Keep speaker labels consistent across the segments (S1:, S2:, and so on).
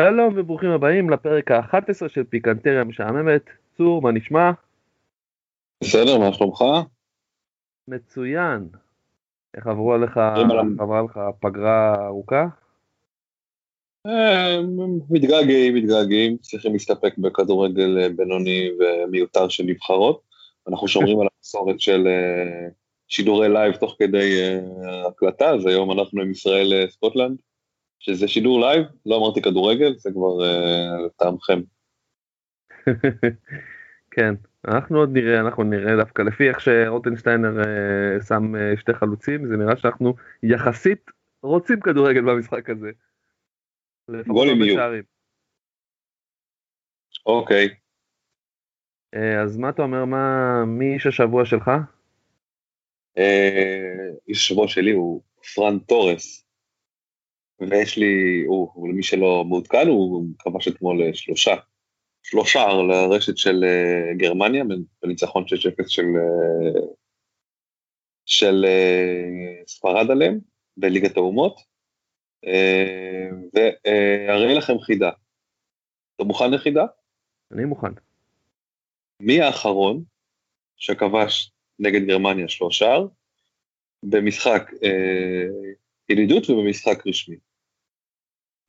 S1: שלום וברוכים הבאים לפרק ה-11 של פיקנטריה משעממת. צור, מה נשמע?
S2: בסדר, מה שלומך?
S1: מצוין. איך עברו עליך, עברה לך פגרה ארוכה?
S2: אה, מתגעגעים, מתגעגעים, צריכים להסתפק בכדורגל אה, בינוני ומיותר של נבחרות. אנחנו שומרים על המסורת של אה, שידורי לייב תוך כדי הקלטה, אז היום אנחנו עם ישראל סקוטלנד. שזה שידור לייב, לא אמרתי כדורגל, זה כבר uh, לטעמכם.
S1: כן, אנחנו עוד נראה, אנחנו נראה דווקא לפי איך שרוטנשטיינר uh, שם uh, שתי חלוצים, זה נראה שאנחנו יחסית רוצים כדורגל במשחק הזה.
S2: גולים יהיו. אוקיי.
S1: אז מה אתה אומר, מה, מי איש השבוע שלך?
S2: איש השבוע שלי הוא פרן תורס. ויש לי, הוא, למי שלא מעודכן, הוא כבש אתמול אה, שלושה, שלושה לרשת של uh, גרמניה, בניצחון 6-0 של, uh, של ספרד עליהם, בליגת האומות, והרי לכם חידה. אתה מוכן לחידה?
S1: אני מוכן.
S2: מי האחרון שכבש נגד גרמניה שלושה במשחק uh, ידידות ובמשחק רשמי?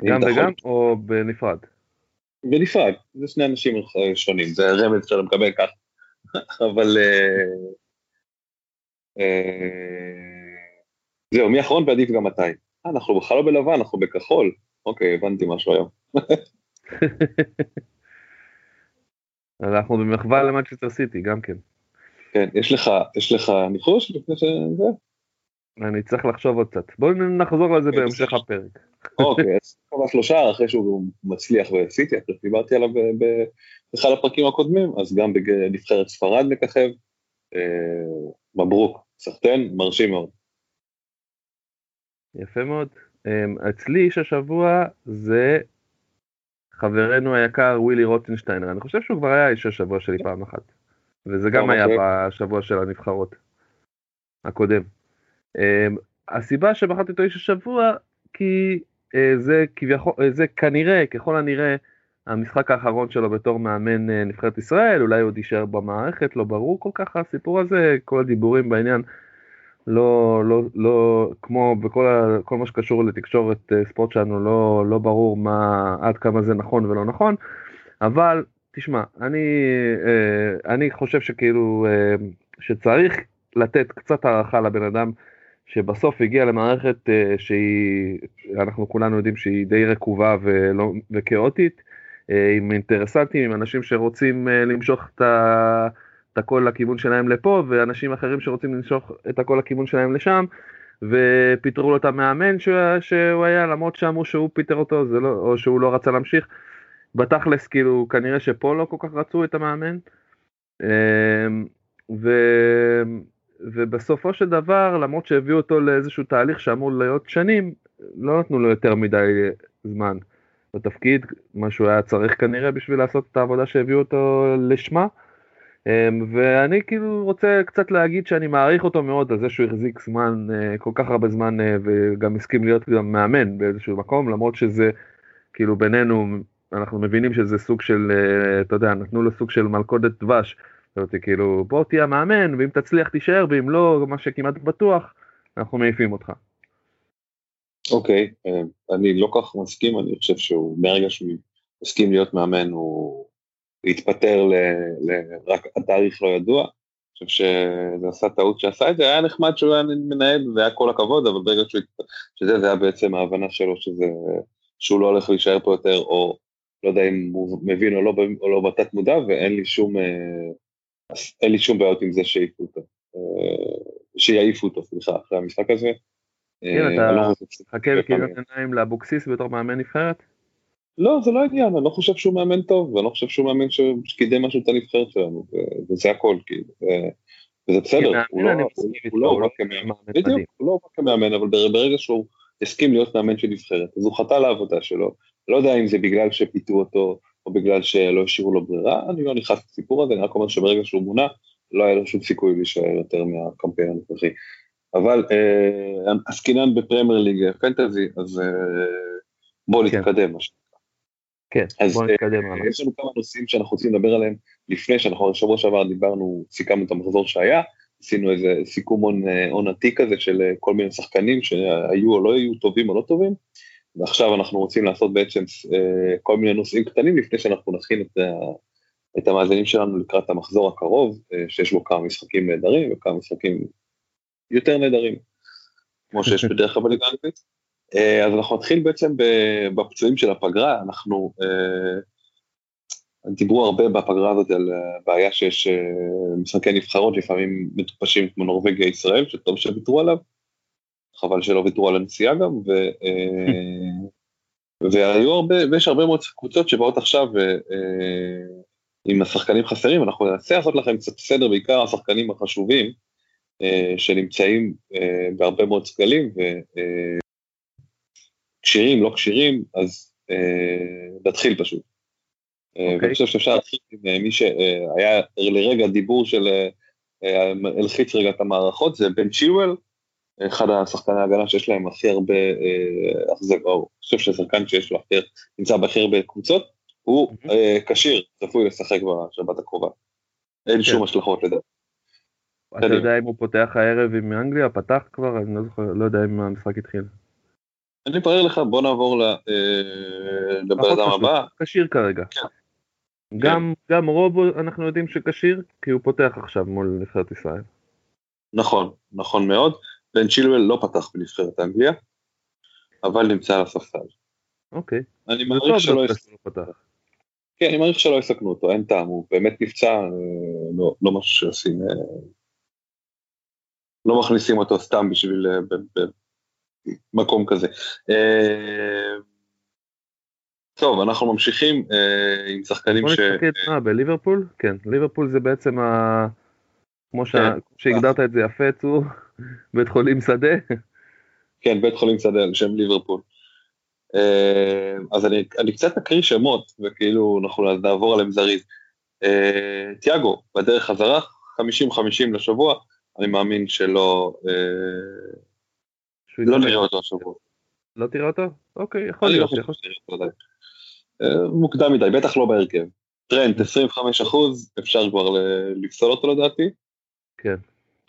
S1: גם וגם או בנפרד?
S2: בנפרד, זה שני אנשים שונים, זה רמז שאתה מקבל ככה, אבל אה, אה, זהו, מי אחרון ועדיף גם מתי. אה, אנחנו בכלל לא בלבן, אנחנו בכחול. אוקיי, הבנתי משהו היום.
S1: אז אנחנו במחווה למנצ'סטר סיטי, גם כן.
S2: כן, יש לך, יש לך ניחוש לפני שזה?
S1: אני צריך לחשוב עוד קצת. בואו נחזור על זה בהמשך הפרק.
S2: אוקיי, אז כמה שלושה אחרי שהוא מצליח בסיטי, אחרי שדיברתי עליו באחד הפרקים הקודמים, אז גם בנבחרת ספרד מככב. אה, מברוק, סחטיין, מרשים מאוד.
S1: יפה מאוד. אמ, אצלי איש השבוע זה חברנו היקר ווילי רוטנשטיינר, אני חושב שהוא כבר היה איש השבוע שלי פעם אחת. וזה גם היה בשבוע של הנבחרות הקודם. אמ, הסיבה שבחרתי אותו איש השבוע כי אה, זה כביכול, אה, זה כנראה, ככל הנראה, המשחק האחרון שלו בתור מאמן אה, נבחרת ישראל, אולי עוד יישאר במערכת, לא ברור כל כך הסיפור הזה, כל הדיבורים בעניין, לא, לא, לא, כמו בכל מה שקשור לתקשורת ספורט שלנו, לא, לא ברור מה, עד כמה זה נכון ולא נכון, אבל תשמע, אני, אני חושב שכאילו, שצריך לתת קצת הערכה לבן אדם שבסוף הגיע למערכת שהיא, אנחנו כולנו יודעים שהיא די רקובה ולא, וכאוטית, uh, עם אינטרסנטים, עם אנשים שרוצים uh, למשוך את, ה, את הכל לכיוון שלהם לפה, ואנשים אחרים שרוצים למשוך את הכל לכיוון שלהם לשם, ופיטרו לו את המאמן שהוא, שהוא היה, למרות שאמרו שהוא פיטר אותו, לא, או שהוא לא רצה להמשיך. בתכלס, כאילו, כנראה שפה לא כל כך רצו את המאמן. ו... ובסופו של דבר, למרות שהביאו אותו לאיזשהו תהליך שאמור להיות שנים, לא נתנו לו יותר מדי זמן. בתפקיד, מה שהוא היה צריך כנראה בשביל לעשות את העבודה שהביאו אותו לשמה. אמ, ואני כאילו רוצה קצת להגיד שאני מעריך אותו מאוד על זה שהוא החזיק זמן, אה, כל כך הרבה זמן אה, וגם הסכים להיות גם מאמן באיזשהו מקום, למרות שזה כאילו בינינו, אנחנו מבינים שזה סוג של, אה, אתה יודע, נתנו לו סוג של מלכודת דבש. אותי כאילו בוא תהיה מאמן ואם תצליח תישאר ואם לא מה שכמעט בטוח אנחנו מעיפים אותך.
S2: אוקיי, okay, אני לא כך מסכים, אני חושב שהוא מהרגע שהוא הסכים להיות מאמן הוא להתפטר ל, ל... רק התאריך לא ידוע. אני חושב שזה עשה טעות שעשה את זה, היה נחמד שהוא היה מנהל והיה כל הכבוד, אבל ברגע שהוא, שזה זה היה בעצם ההבנה שלו שזה, שהוא לא הולך להישאר פה יותר, או לא יודע אם הוא מבין או לא, או לא בתת מודע, ואין לי שום, אה, אין לי שום בעיות עם זה שיעיפו אותו, אה, שיעיפו אותו, סליחה, אחרי המשחק הזה.
S1: כן, אתה לא חכה בכיוון עיניים לאבוקסיס בתור מאמן נבחרת?
S2: לא, זה לא עניין, אני לא חושב שהוא מאמן טוב, ואני לא חושב שהוא מאמן שקידם משהו את הנבחרת שלנו, וזה הכל, כאילו, וזה בסדר, הוא לא, לא רק לא רק כמאמן, אבל ברגע שהוא הסכים להיות מאמן של נבחרת, אז הוא חטא לעבודה שלו, לא יודע אם זה בגלל שפיתו אותו, או בגלל שלא השאירו לו ברירה, אני לא נכנס לסיפור הזה, אני רק אומר שברגע שהוא מונה, לא היה לו שום סיכוי להישאר יותר מהקמפיין הנוכחי. אבל אה, עסקינן בפרמייר ליג פנטזי, אז אה, בואו כן. נתקדם.
S1: כן, בואו נתקדם
S2: הלאה. יש לנו כמה נושאים שאנחנו רוצים לדבר עליהם לפני שאנחנו שבוע שעבר דיברנו, סיכמנו את המחזור שהיה, עשינו איזה סיכום עונתי כזה של כל מיני שחקנים שהיו או לא היו טובים או לא טובים, ועכשיו אנחנו רוצים לעשות בעצם כל מיני נושאים קטנים לפני שאנחנו נכין את, את המאזינים שלנו לקראת המחזור הקרוב, שיש בו כמה משחקים נהדרים וכמה משחקים יותר נהדרים, כמו שיש בדרך כלל בליגה האנגלית. אה, אז אנחנו נתחיל בעצם בפצועים של הפגרה, אנחנו, אה, דיברו הרבה בפגרה הזאת על בעיה שיש אה, משחקי נבחרות לפעמים מטופשים כמו נורבגיה ישראל, שטוב שוויתרו עליו, חבל שלא ויתרו על הנסיעה גם, ו, והיו הרבה, ויש הרבה מאוד קבוצות שבאות עכשיו עם השחקנים חסרים, אנחנו ננסה לעשות לכם קצת סדר, בעיקר השחקנים החשובים, שנמצאים בהרבה מאוד סגלים, כשירים, לא כשירים, אז אה, נתחיל פשוט. Okay. אה, אוקיי. ואני חושב שאפשר להתחיל עם אה, מי שהיה לרגע דיבור של הלחיץ רגע את המערכות, זה בן צ'ילואל, אחד השחקני ההגנה שיש להם הכי הרבה החזק, או אני חושב ששחקן שיש לו הכי, נמצא בהכי הרבה קבוצות, הוא כשיר, צפוי לשחק בשבת הקרובה. אין כן. שום השלכות לדעתי.
S1: אתה יודע אם הוא פותח הערב עם אנגליה? פתח כבר? אני לא זוכר, לא יודע אם המשחק התחיל.
S2: אני אברר לך, בוא נעבור אה, לבן אדם הבא.
S1: כשיר כרגע. כן. גם. גם רובו אנחנו יודעים שכשיר, כי הוא פותח עכשיו מול נבחרת ישראל.
S2: נכון, נכון מאוד. בן צ'ילואל לא פתח בנבחרת אנגליה, אבל נמצא על הספסל.
S1: אוקיי.
S2: אני מעריך שלא יסכנו אותו. כן, אני מעריך שלא יסכנו אותו, אין טעם, הוא באמת נפצע, אה, לא, לא משהו שעושים, אה, לא מכניסים אותו סתם בשביל מקום כזה. אה, טוב, אנחנו ממשיכים אה, עם שחקנים ש... בוא
S1: נתמקד מה, בליברפול? כן, ליברפול זה בעצם ה... כמו כן. שהגדרת את זה יפה, צור, בית חולים שדה.
S2: כן, בית חולים שדה על שם ליברפול. אה, אז אני, אני קצת אקריא שמות, וכאילו אנחנו נעבור עליהם זריז. תיאגו, בדרך חזרה, 50-50 לשבוע, אני מאמין שלא... לא נראה אותו השבוע.
S1: לא תראה אותו? אוקיי, יכול להיות.
S2: אה, מוקדם מדי, בטח לא בהרכב. טרנד 25 אחוז, אפשר כבר לפסול אותו לדעתי.
S1: כן.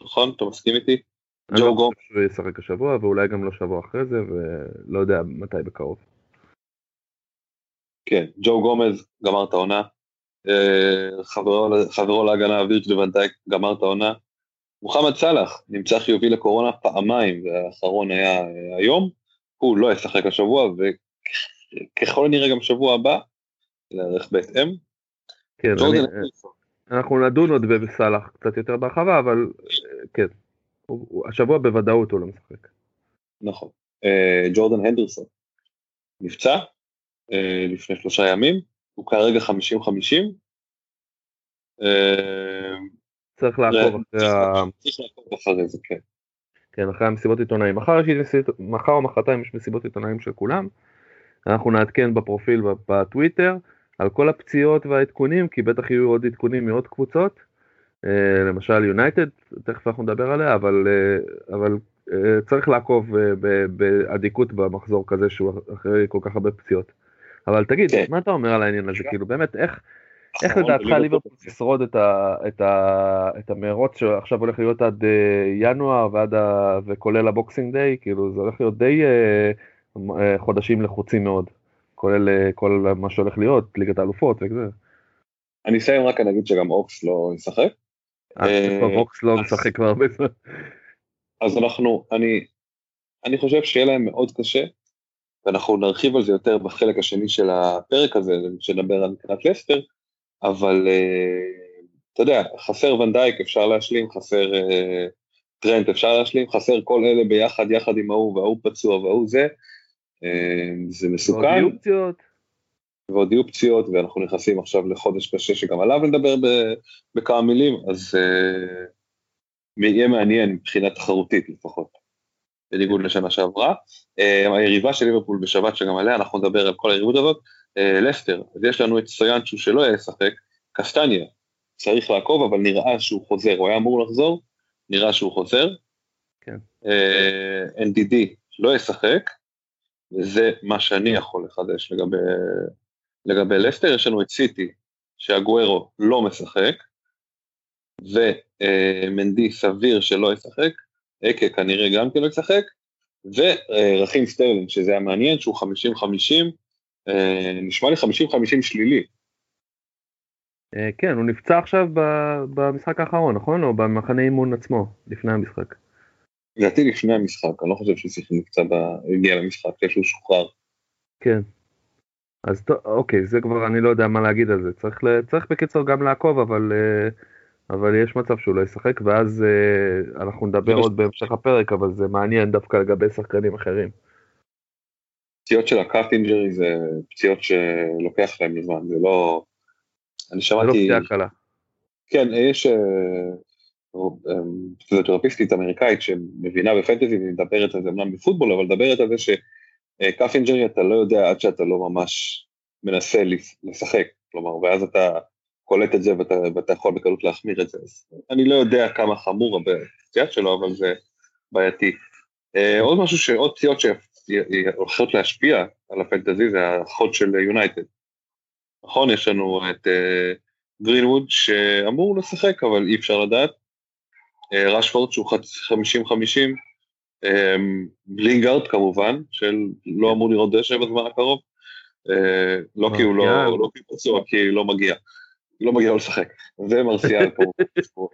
S2: נכון? אתה מסכים איתי?
S1: ג'ו לא גומז. הוא ישחק השבוע ואולי גם לא שבוע אחרי זה ולא יודע מתי בקרוב.
S2: כן, ג'ו גומז גמר את העונה. אה, חברו להגנה וירג' ונדייק גמר את העונה. מוחמד סאלח נמצא חיובי לקורונה פעמיים, והאחרון היה אה, היום, הוא לא ישחק השבוע, וככל הנראה גם שבוע הבא, נערך בהתאם.
S1: כן, אני, אנחנו נדון עוד בסאלח קצת יותר בהרחבה, אבל אה, כן, הוא, השבוע בוודאות הוא לא משחק.
S2: נכון. אה, ג'ורדן הנדרסון נפצע לפני שלושה ימים, הוא כרגע 50-50.
S1: צריך לעקוב אחרי ה...
S2: צריך לעקוב אחרי זה, כן.
S1: כן, אחרי המסיבות עיתונאים. מחר, יש מחר או מחרתיים יש מסיבות עיתונאים של כולם, אנחנו נעדכן בפרופיל בטוויטר על כל הפציעות והעדכונים, כי בטח יהיו עוד עדכונים מעוד קבוצות, אה, למשל יונייטד, תכף אנחנו נדבר עליה, אבל, אה, אבל צריך לעקוב באדיקות במחזור כזה שהוא אחרי כל כך הרבה פציעות. אבל תגיד, כן. מה אתה אומר על העניין הזה, כאילו באמת, איך, איך לדעתך ליברפול תשרוד את, המרוץ שעכשיו הולך להיות עד ינואר ועד ה, וכולל הבוקסינג דיי, כאילו זה הולך להיות די אה, חודשים לחוצים מאוד, כולל אה, כל מה שהולך להיות, ליגת האלופות וזה.
S2: אני אסיים רק, אני אגיד שגם אוקס לא ישחק.
S1: אה, אוקס לא משחק כבר הרבה זמן.
S2: אז אנחנו, אני, אני חושב שיהיה להם מאוד קשה, ואנחנו נרחיב על זה יותר בחלק השני של הפרק הזה, כשנדבר על מבחינת לסטר, אבל אתה יודע, חסר ונדייק, אפשר להשלים, חסר טרנט, אפשר להשלים, חסר כל אלה ביחד, יחד עם ההוא, וההוא פצוע וההוא זה, אמ, זה מסוכן. ועוד יהיו פציעות. ועוד יהיו פציעות, ואנחנו נכנסים עכשיו לחודש קשה שגם עליו נדבר בכמה מילים, אז יהיה מעניין מבחינה תחרותית לפחות, בניגוד לשנה שעברה. Uh, היריבה של ליברפול בשבת שגם עליה אנחנו נדבר על כל היריבות הזאת, uh, לסטר, אז יש לנו את סויאנצ'ו שלא יהיה לשחק, קסטניה, צריך לעקוב אבל נראה שהוא חוזר, הוא היה אמור לחזור, נראה שהוא חוזר. כן. Uh, נדידי לא ישחק, וזה מה שאני יכול לחדש לגבי, לגבי לסטר, יש לנו את סיטי, שאגוארו לא משחק, ומנדי סביר שלא ישחק, אקה כנראה גם כן לא ישחק, ורכים סטרלינג, שזה היה מעניין, שהוא 50-50, אה, נשמע לי 50-50 שלילי.
S1: אה, כן, הוא נפצע עכשיו במשחק האחרון, נכון? או במחנה אימון עצמו, לפני המשחק.
S2: לדעתי לפני המשחק, אני לא חושב ששיחק קצת הגיע למשחק, שהוא שוחרר.
S1: כן. אז אוקיי, זה כבר אני לא יודע מה להגיד על זה. צריך, צריך בקיצור גם לעקוב, אבל, אה, אבל יש מצב שהוא לא ישחק, ואז אה, אנחנו נדבר עוד בהמשך הפרק, אבל זה מעניין דווקא לגבי שחקנים אחרים.
S2: פציעות של ה calf injury זה פציעות שלוקח להם זמן, זה לא... אני שמעתי... זה לא פציעה קלה. כן, יש... אה, פיזיותרפיסטית אמריקאית שמבינה בפנטזי ומדברת על זה אמנם בפוטבול, אבל מדברת על זה ש calf injury אתה לא יודע עד שאתה לא ממש מנסה לשחק, כלומר, ואז אתה קולט את זה ואתה, ואתה יכול בקלות להחמיר את זה. אז אני לא יודע כמה חמור הפציעה שלו, אבל זה בעייתי. אה, עוד משהו, שעוד פציעות שהולכות להשפיע על הפנטזי זה החוד של יונייטד. נכון, יש לנו את גרינווד uh, שאמור לשחק, אבל אי אפשר לדעת. אה, רשפורד שהוא 50-50, אמ, בלינגארד כמובן, של לא אמור לראות דשא בזמן הקרוב, אה, לא כי הוא לא, לא פצוע, כי לא מגיע, לא מגיע לו לשחק, ומרסיאל פה,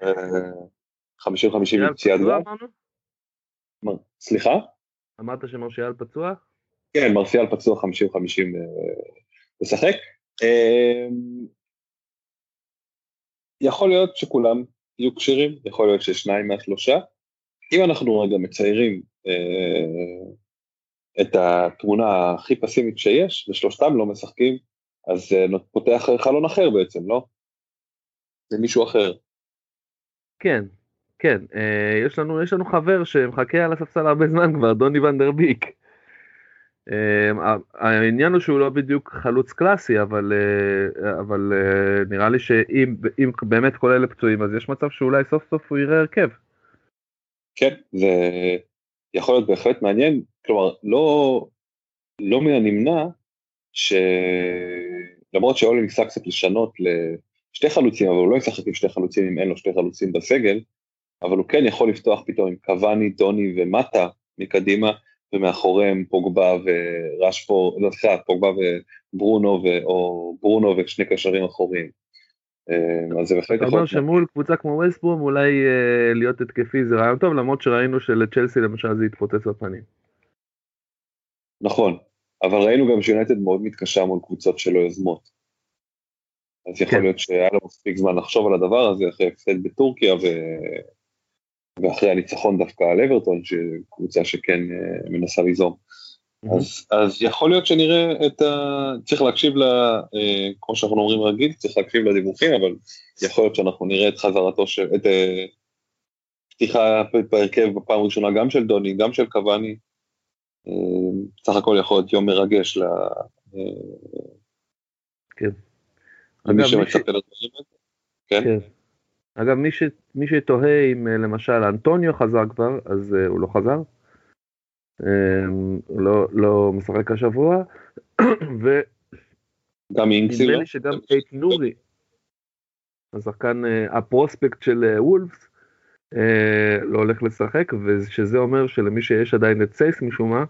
S2: 50-50 עם פציעת גב. סליחה?
S1: אמרת שמרסיאל פצוע?
S2: כן, מרסיאל פצוע 50-50 אה, לשחק. אמ, יכול להיות שכולם יהיו כשירים, יכול להיות ששניים מהשלושה. אם אנחנו רגע מציירים אה, את התמונה הכי פסימית שיש, ושלושתם לא משחקים, אז אה, פותח חלון אחר בעצם, לא? זה מישהו אחר.
S1: כן, כן, אה, יש, לנו, יש לנו חבר שמחכה על הספסל הרבה זמן כבר, דוני ונדר ביק. אמ, העניין הוא שהוא לא בדיוק חלוץ קלאסי אבל אה, אבל אה, נראה לי שאם באמת כל אלה פצועים אז יש מצב שאולי סוף סוף הוא יראה הרכב.
S2: כן זה יכול להיות בהחלט מעניין כלומר לא לא מן הנמנע שלמרות שאולי ניסה קצת לשנות לשתי חלוצים אבל הוא לא ישחק עם שתי חלוצים אם אין לו שתי חלוצים בסגל אבל הוא כן יכול לפתוח פתאום עם קוואני, טוני ומטה מקדימה ומאחוריהם פוגבה ורשפורד, לא סליחה, פוגבה וברונו, ו, או ברונו ושני קשרים אחוריים.
S1: אה, אז זה בהחלט יכול... אתה אומר שמול קבוצה כמו ווסטבורם אולי אה, להיות התקפי זה רעיון טוב, למרות שראינו שלצ'לסי למשל זה יתפוצץ בפנים.
S2: נכון, אבל ראינו גם שיונטד מאוד מתקשה מול קבוצות שלא יוזמות. אז יכול כן. להיות שהיה לו מספיק זמן לחשוב על הדבר הזה אחרי הפסד בטורקיה ו... ואחרי הניצחון דווקא על אברטון, שקבוצה שכן uh, מנסה ליזום. Mm-hmm. אז, אז יכול להיות שנראה את ה... צריך להקשיב ל... Uh, כמו שאנחנו אומרים רגיל, צריך להקשיב לדיווחים, אבל יכול להיות שאנחנו נראה את חזרתו של... את uh, פתיחה בהרכב בפעם הראשונה גם של דוני, גם של קוואני, סך הכל יכול להיות יום מרגש ל...
S1: כן.
S2: למי שמצפה לדברים האלה. כן. כן.
S1: אגב, מי, ש, מי שתוהה אם למשל אנטוניו חזר כבר, אז uh, הוא לא חזר. הוא לא, לא משחק השבוע. ו...
S2: גם אינקסי
S1: לא? נדמה לי שגם אייט נורי, השחקן, uh, הפרוספקט של uh, וולפס, uh, לא הולך לשחק, ושזה אומר שלמי שיש עדיין את סייס משום מה,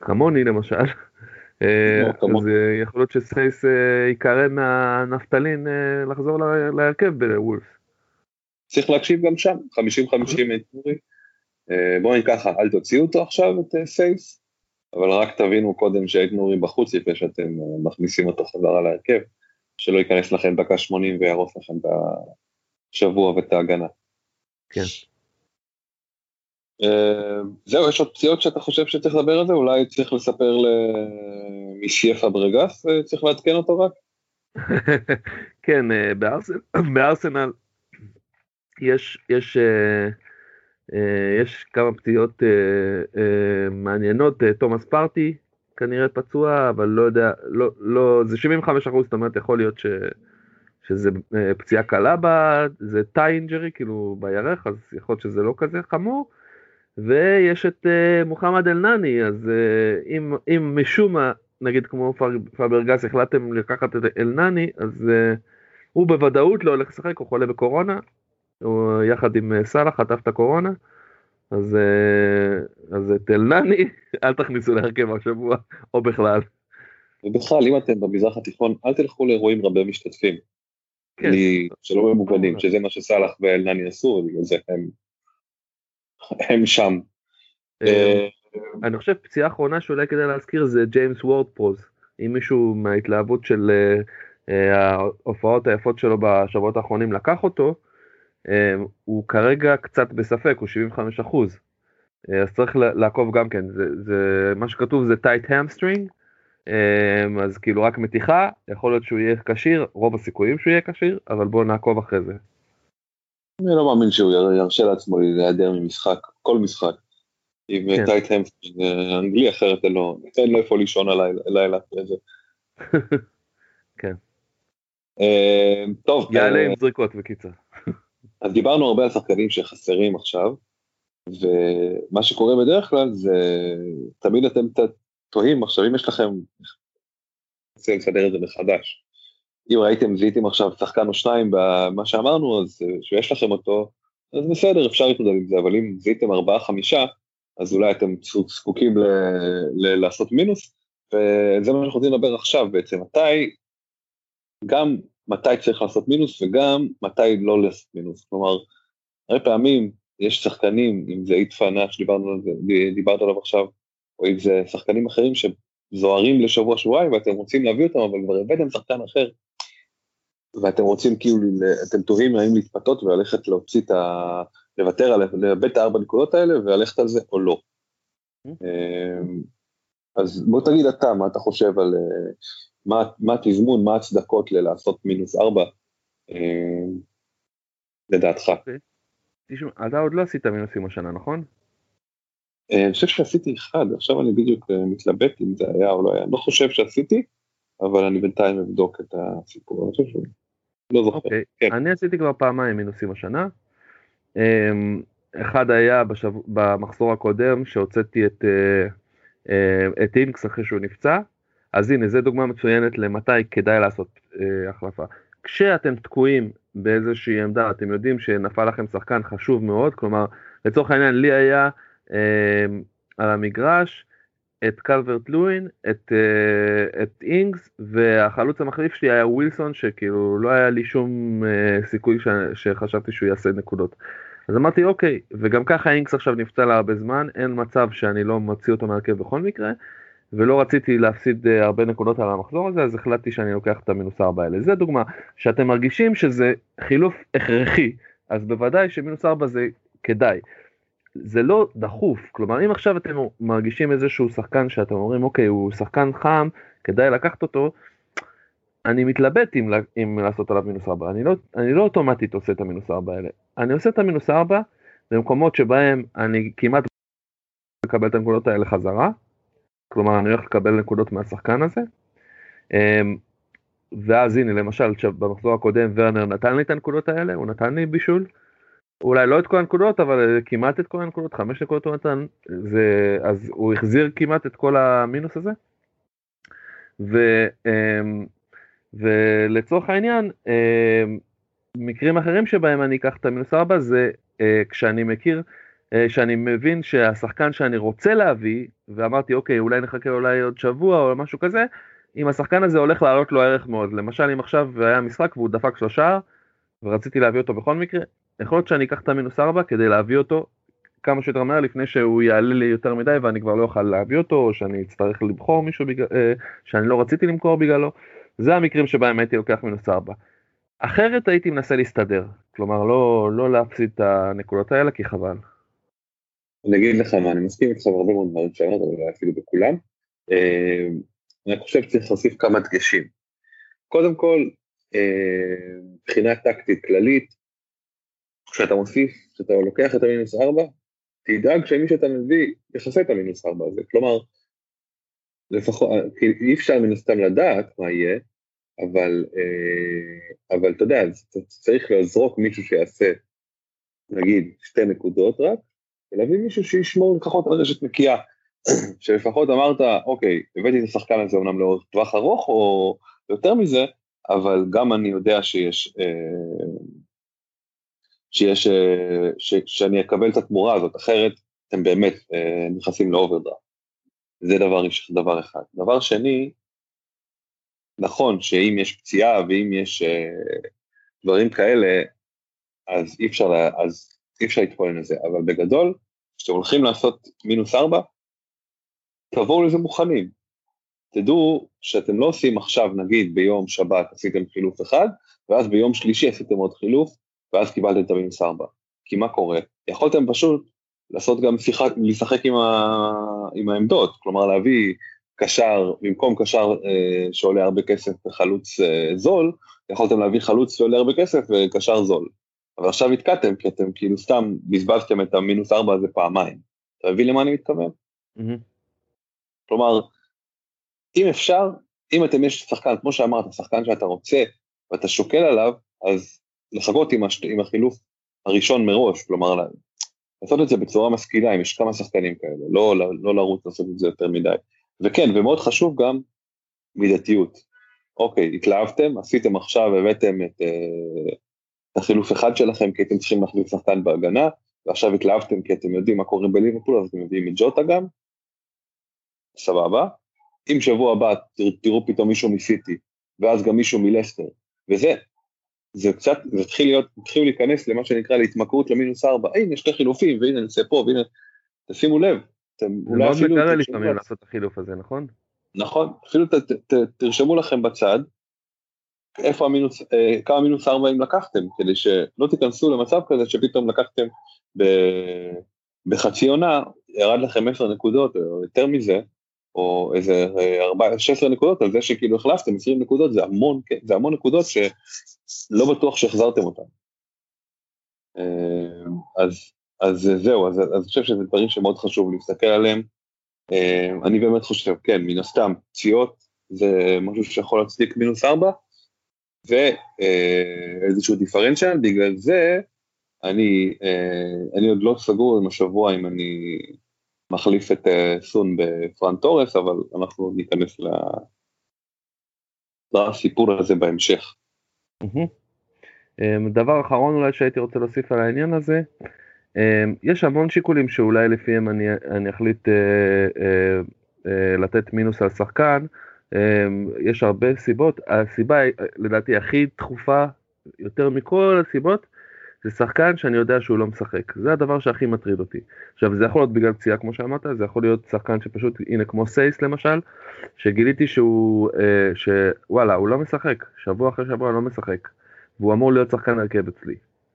S1: כמוני למשל, אה, אז אה, יכול להיות שסייס אה, ייקרא מהנפטלין לחזור להרכב בוולף.
S2: צריך להקשיב גם שם, 50-50 אינטורי. בואו נגיד ככה, אל תוציאו אותו עכשיו, את סייס, אבל רק תבינו קודם שהאינטורי בחוץ לפני שאתם מכניסים אותו חזרה להרכב, שלא ייכנס לכם דקה 80 ויהרוס לכם את השבוע ואת ההגנה.
S1: כן.
S2: אה, זהו, יש עוד פציעות שאתה חושב שצריך לדבר על זה? אולי צריך לספר למישיה פברגס וצריך לעדכן אותו רק?
S1: כן, אה, בארסנל יש, יש, אה, יש כמה פציעות מעניינות, תומאס פארטיי כנראה פצוע, אבל לא יודע, לא, לא, זה 75 אחוז, זאת אומרת יכול להיות ש... שזה פציעה קלה בה, זה thigh injury, כאילו בירך, אז יכול להיות שזה לא כזה חמור. ויש את uh, מוחמד אל-נני, אז uh, אם, אם משום מה, נגיד כמו פאברגס, החלטתם לקחת את אל-נני, אז uh, הוא בוודאות לא הולך לשחק, הוא חולה בקורונה, הוא יחד עם סאלח חטף את הקורונה, אז, uh, אז את אל-נני אל תכניסו להרכב השבוע, או בכלל.
S2: ובכלל, אם אתם במזרח התיכון, אל תלכו לאירועים רבי משתתפים. כן. שלא ממוגנים, שזה מה שסאלח ואל-נני עשו, בגלל זה הם הם שם.
S1: אה, אה, אני חושב פציעה אחרונה שאולי כדאי להזכיר זה ג'יימס וורד פרוז. אם מישהו מההתלהבות של אה, ההופעות היפות שלו בשבועות האחרונים לקח אותו, הוא כרגע קצת בספק, הוא 75 אחוז. אז צריך לעקוב גם כן, זה, זה, מה שכתוב זה tight hamstring, אז כאילו רק מתיחה, יכול להיות שהוא יהיה כשיר, רוב הסיכויים שהוא יהיה כשיר, אבל בואו נעקוב אחרי זה.
S2: אני לא מאמין שהוא ירשה לעצמו להיעדר ממשחק, כל משחק, עם כן. טייט המפטינג אנגלי, אחרת אין לו, אין לו איפה לישון הלילה אחרי זה.
S1: כן.
S2: אה, טוב.
S1: יעלה עם זריקות בקיצר.
S2: אז דיברנו הרבה על שחקנים שחסרים עכשיו, ומה שקורה בדרך כלל זה, תמיד אתם תוהים עכשיו, אם יש לכם, אני רוצה לסדר את זה מחדש, אם ראיתם, זיהיתם עכשיו שחקן או שניים במה שאמרנו, אז אה, שיש לכם אותו, אז בסדר, אפשר להתמודד עם זה, אבל אם זיהיתם ארבעה, חמישה, אז אולי אתם זקוקים ל- ל- לעשות מינוס, וזה מה שאנחנו רוצים לדבר עכשיו בעצם, מתי, גם מתי צריך לעשות מינוס וגם מתי לא לעשות מינוס. כלומר, הרבה פעמים יש שחקנים, אם זה איתפנה שדיברנו על זה, דיברת עליו עכשיו, או אם זה שחקנים אחרים שזוהרים לשבוע שבועיים ואתם רוצים להביא אותם, אבל כבר הבאתם שחקן אחר ואתם רוצים כאילו, אתם תוהים האם להתפתות וללכת להוציא את ה... לוותר על, לאבד את הארבע נקודות האלה וללכת על זה או לא. אמ, אז בוא תגיד אתה, מה אתה חושב על אה, מה התזמון, מה ההצדקות ללעשות מינוס ארבע, אמ, לדעתך. אוקיי.
S1: תשמע, אתה עוד לא עשית מינוסים השנה, נכון?
S2: אה, אני חושב שעשיתי אחד, עכשיו אני בדיוק אה, מתלבט אם זה היה או לא היה, לא חושב שעשיתי, אבל אני בינתיים אבדוק את הסיפור, אני חושב לא זוכר. Okay. אוקיי.
S1: כן. אני עשיתי כבר פעמיים מינוסים השנה. אמ, אחד היה בשב... במחזור הקודם שהוצאתי את, אה, אה, את אינקס אחרי שהוא נפצע. אז הנה, זו דוגמה מצוינת למתי כדאי לעשות אה, החלפה. כשאתם תקועים באיזושהי עמדה, אתם יודעים שנפל לכם שחקן חשוב מאוד, כלומר, לצורך העניין, לי היה אה, על המגרש את קלברט לואין, את, uh, את אינגס, והחלוץ המחליף שלי היה ווילסון, שכאילו לא היה לי שום uh, סיכוי ש, שחשבתי שהוא יעשה נקודות. אז אמרתי אוקיי, וגם ככה אינגס עכשיו נפצע לה הרבה זמן, אין מצב שאני לא מוציא אותו מהרכב בכל מקרה, ולא רציתי להפסיד uh, הרבה נקודות על המחזור הזה, אז החלטתי שאני לוקח את המינוס ארבע האלה. זה דוגמה, שאתם מרגישים שזה חילוף הכרחי, אז בוודאי שמינוס ארבע זה כדאי. זה לא דחוף, כלומר אם עכשיו אתם מרגישים איזשהו שחקן שאתם אומרים אוקיי הוא שחקן חם, כדאי לקחת אותו, אני מתלבט אם, אם לעשות עליו מינוס 4, אני לא, אני לא אוטומטית עושה את המינוס 4 האלה, אני עושה את המינוס 4 במקומות שבהם אני כמעט מקבל את הנקודות האלה חזרה, כלומר אני הולך לקבל נקודות מהשחקן הזה. אמ, ואז הנה למשל במחזור הקודם ורנר נתן לי את הנקודות האלה, הוא נתן לי בישול. אולי לא את כל הנקודות אבל כמעט את כל הנקודות, חמש נקודות הוא נתן, זה, אז הוא החזיר כמעט את כל המינוס הזה. ו, אמ, ולצורך העניין, אמ, מקרים אחרים שבהם אני אקח את המינוס 4 זה אה, כשאני מכיר, אה, שאני מבין שהשחקן שאני רוצה להביא, ואמרתי אוקיי אולי נחכה אולי עוד שבוע או משהו כזה, אם השחקן הזה הולך לעלות לו ערך מאוד, למשל אם עכשיו היה משחק והוא דפק שלושה ורציתי להביא אותו בכל מקרה, יכול להיות שאני אקח את המינוס 4 כדי להביא אותו כמה שיותר מהר לפני שהוא יעלה לי יותר מדי ואני כבר לא אוכל להביא אותו או שאני אצטרך לבחור מישהו בגלל, אה, שאני לא רציתי למכור בגללו. זה המקרים שבהם הייתי לוקח מינוס 4. אחרת הייתי מנסה להסתדר, כלומר לא, לא להפסיד את הנקודות האלה כי חבל.
S2: אני אגיד לך מה, אני מסכים איתך בהרבה מאוד דברים שאמרת, אולי אפילו בכולם. אה, אני חושב שצריך להוסיף כמה דגשים. קודם כל, אה, מבחינה טקטית כללית, כשאתה מוסיף, כשאתה לוקח את המינוס 4, תדאג שמי שאתה מביא יכסה את המינוס 4 הזה. כלומר, לפחות, אי אפשר מן הסתם לדעת מה יהיה, אבל, אה, אבל אתה יודע, צריך לזרוק מישהו שיעשה, נגיד, שתי נקודות רק, ולהביא מישהו שישמור לפחות על רשת נקייה, שלפחות אמרת, אוקיי, הבאתי את השחקן הזה אומנם לאורך טווח ארוך או יותר מזה, אבל גם אני יודע שיש, אה, שיש, אה, ש, שאני אקבל את התמורה הזאת, אחרת אתם באמת נכנסים ל overdraft. זה דבר, דבר אחד. דבר שני, נכון שאם יש פציעה ואם יש uh, דברים כאלה, אז אי אפשר, אפשר להתכונן לזה, אבל בגדול, כשאתם הולכים לעשות מינוס ארבע, תבואו לזה מוכנים. תדעו שאתם לא עושים עכשיו, נגיד ביום שבת עשיתם חילוף אחד, ואז ביום שלישי עשיתם עוד חילוף, ואז קיבלתם את המינוס ארבע. כי מה קורה? יכולתם פשוט לעשות גם שיחק, לשחק עם, ה, עם העמדות, כלומר להביא קשר, במקום קשר אה, שעולה הרבה כסף וחלוץ אה, זול, יכולתם להביא חלוץ שעולה הרבה כסף וקשר זול. אבל עכשיו התקעתם, כי אתם כאילו סתם בזבזתם את המינוס ארבע הזה פעמיים. אתה מבין למה אני מתכוון? Mm-hmm. כלומר, אם אפשר, אם אתם יש שחקן, כמו שאמרת, שחקן שאתה רוצה ואתה שוקל עליו, אז לחכות עם, הש... עם החילוף הראשון מראש, כלומר לעשות את זה בצורה משכילה, אם יש כמה שחקנים כאלה, לא, לא, לא לרוץ לעשות את זה יותר מדי. וכן, ומאוד חשוב גם מידתיות. אוקיי, התלהבתם, עשיתם עכשיו, הבאתם את, אה, את החילוף אחד שלכם, כי הייתם צריכים להחליף שחקן בהגנה, ועכשיו התלהבתם כי אתם יודעים מה קורה בליברפול, אז אתם מביאים את ג'וטה גם, סבבה. אם שבוע הבא תראו פתאום מישהו מסיטי, ואז גם מישהו מלסטר, וזה, זה קצת, זה התחיל להיות, התחילו להיכנס למה שנקרא להתמכרות למינוס ארבע, הנה שתי חילופים, והנה נצא פה, והנה, תשימו לב,
S1: אתם אולי אפילו... זה מאוד מקרה לפעמים לעשות את החילוף הזה, נכון?
S2: נכון, אפילו ת, ת, תרשמו לכם בצד, איפה המינוס, אה, כמה מינוס ארבע אם לקחתם, כדי שלא תיכנסו למצב כזה שפתאום לקחתם ב, בחצי עונה, ירד לכם 10 נקודות או יותר מזה, או איזה 16 נקודות על זה שכאילו החלפתם 20 נקודות, זה המון, זה המון נקודות שלא בטוח שהחזרתם אותן. אה, אז, אז זהו, אז, אז אני חושב שזה דברים שמאוד חשוב להסתכל עליהם. אה, אני באמת חושב, כן, מן הסתם, פציעות זה משהו שיכול להצדיק מינוס 4, ואיזשהו אה, דיפרנציאל, בגלל זה אני, אני עוד לא סגור עם השבוע אם אני מחליף את סון בפרן תורס, אבל אנחנו ניכנס לסיפור הזה בהמשך.
S1: אמ, דבר אחרון אולי שהייתי רוצה להוסיף על העניין הזה, אמ, יש המון שיקולים שאולי לפיהם אני, אני אחליט uh, uh, uh, לתת מינוס על שחקן, um, יש הרבה סיבות, הסיבה לדעתי הכי דחופה יותר מכל הסיבות זה שחקן שאני יודע שהוא לא משחק, זה הדבר שהכי מטריד אותי. עכשיו זה יכול להיות בגלל פציעה כמו שאמרת, זה יכול להיות שחקן שפשוט, הנה כמו סייס למשל, שגיליתי שהוא, אה, שוואלה הוא לא משחק, שבוע אחרי שבוע לא משחק, והוא אמור להיות שחקן הרכב אצלי.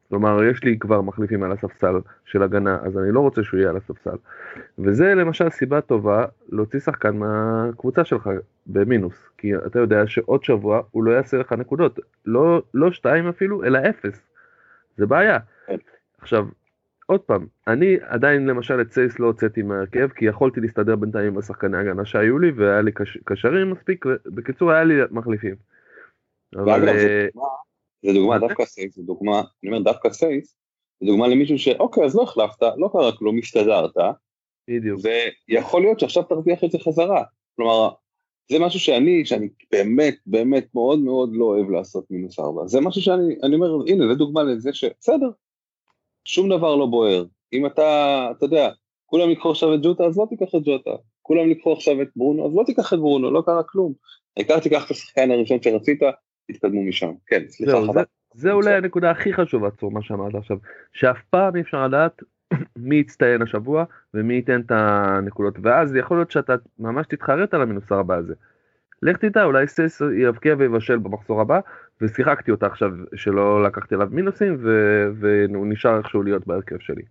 S1: כלומר יש לי כבר מחליפים על הספסל של הגנה, אז אני לא רוצה שהוא יהיה על הספסל. וזה למשל סיבה טובה להוציא שחקן מהקבוצה שלך במינוס, כי אתה יודע שעוד שבוע הוא לא יעשה לך נקודות, לא, לא שתיים אפילו, אלא אפס. זה בעיה. כן. עכשיו, עוד פעם, אני עדיין למשל את סייס לא הוצאתי מהרכב, כי יכולתי להסתדר בינתיים עם השחקני הגנה שהיו לי, והיה לי קש, קשרים מספיק, בקיצור היה לי מחליפים.
S2: אבל... אה, זה דוגמה, דווקא סייס, זה דוגמה, אני אומר דווקא סייס, זה דוגמה למישהו שאוקיי, אז לא החלפת, לא קרה כלום, הסתדרת.
S1: בדיוק.
S2: ויכול להיות שעכשיו תרוויח את זה חזרה. כלומר, זה משהו שאני, שאני באמת, באמת מאוד מאוד לא אוהב לעשות מינוס ארבע. זה משהו שאני, אני אומר, הנה, זה דוגמה לזה שבסדר, שום דבר לא בוער. אם אתה, אתה יודע, כולם יקחו עכשיו את ג'וטה, אז לא תיקח את ג'וטה. כולם יקחו עכשיו את ברונו, אז לא תיקח את ברונו, לא קרה כלום. העיקר תיקח את השחקן הראשון שרצית, תתקדמו משם. כן, סליחה,
S1: זה, זה אולי הנקודה הכי חשובה, צור, מה שאמרת עכשיו, שאף פעם אי אפשר לדעת מי יצטיין השבוע ומי ייתן את הנקודות, ואז יכול להיות שאתה ממש תתחרט על המינוס ארבע הזה. לך תדע, אולי סייס יבקיע ויבשל במחזור הבא, ושיחקתי אותה עכשיו שלא לקחתי עליו מינוסים, ו- והוא נשאר איכשהו להיות בהרכב שלי.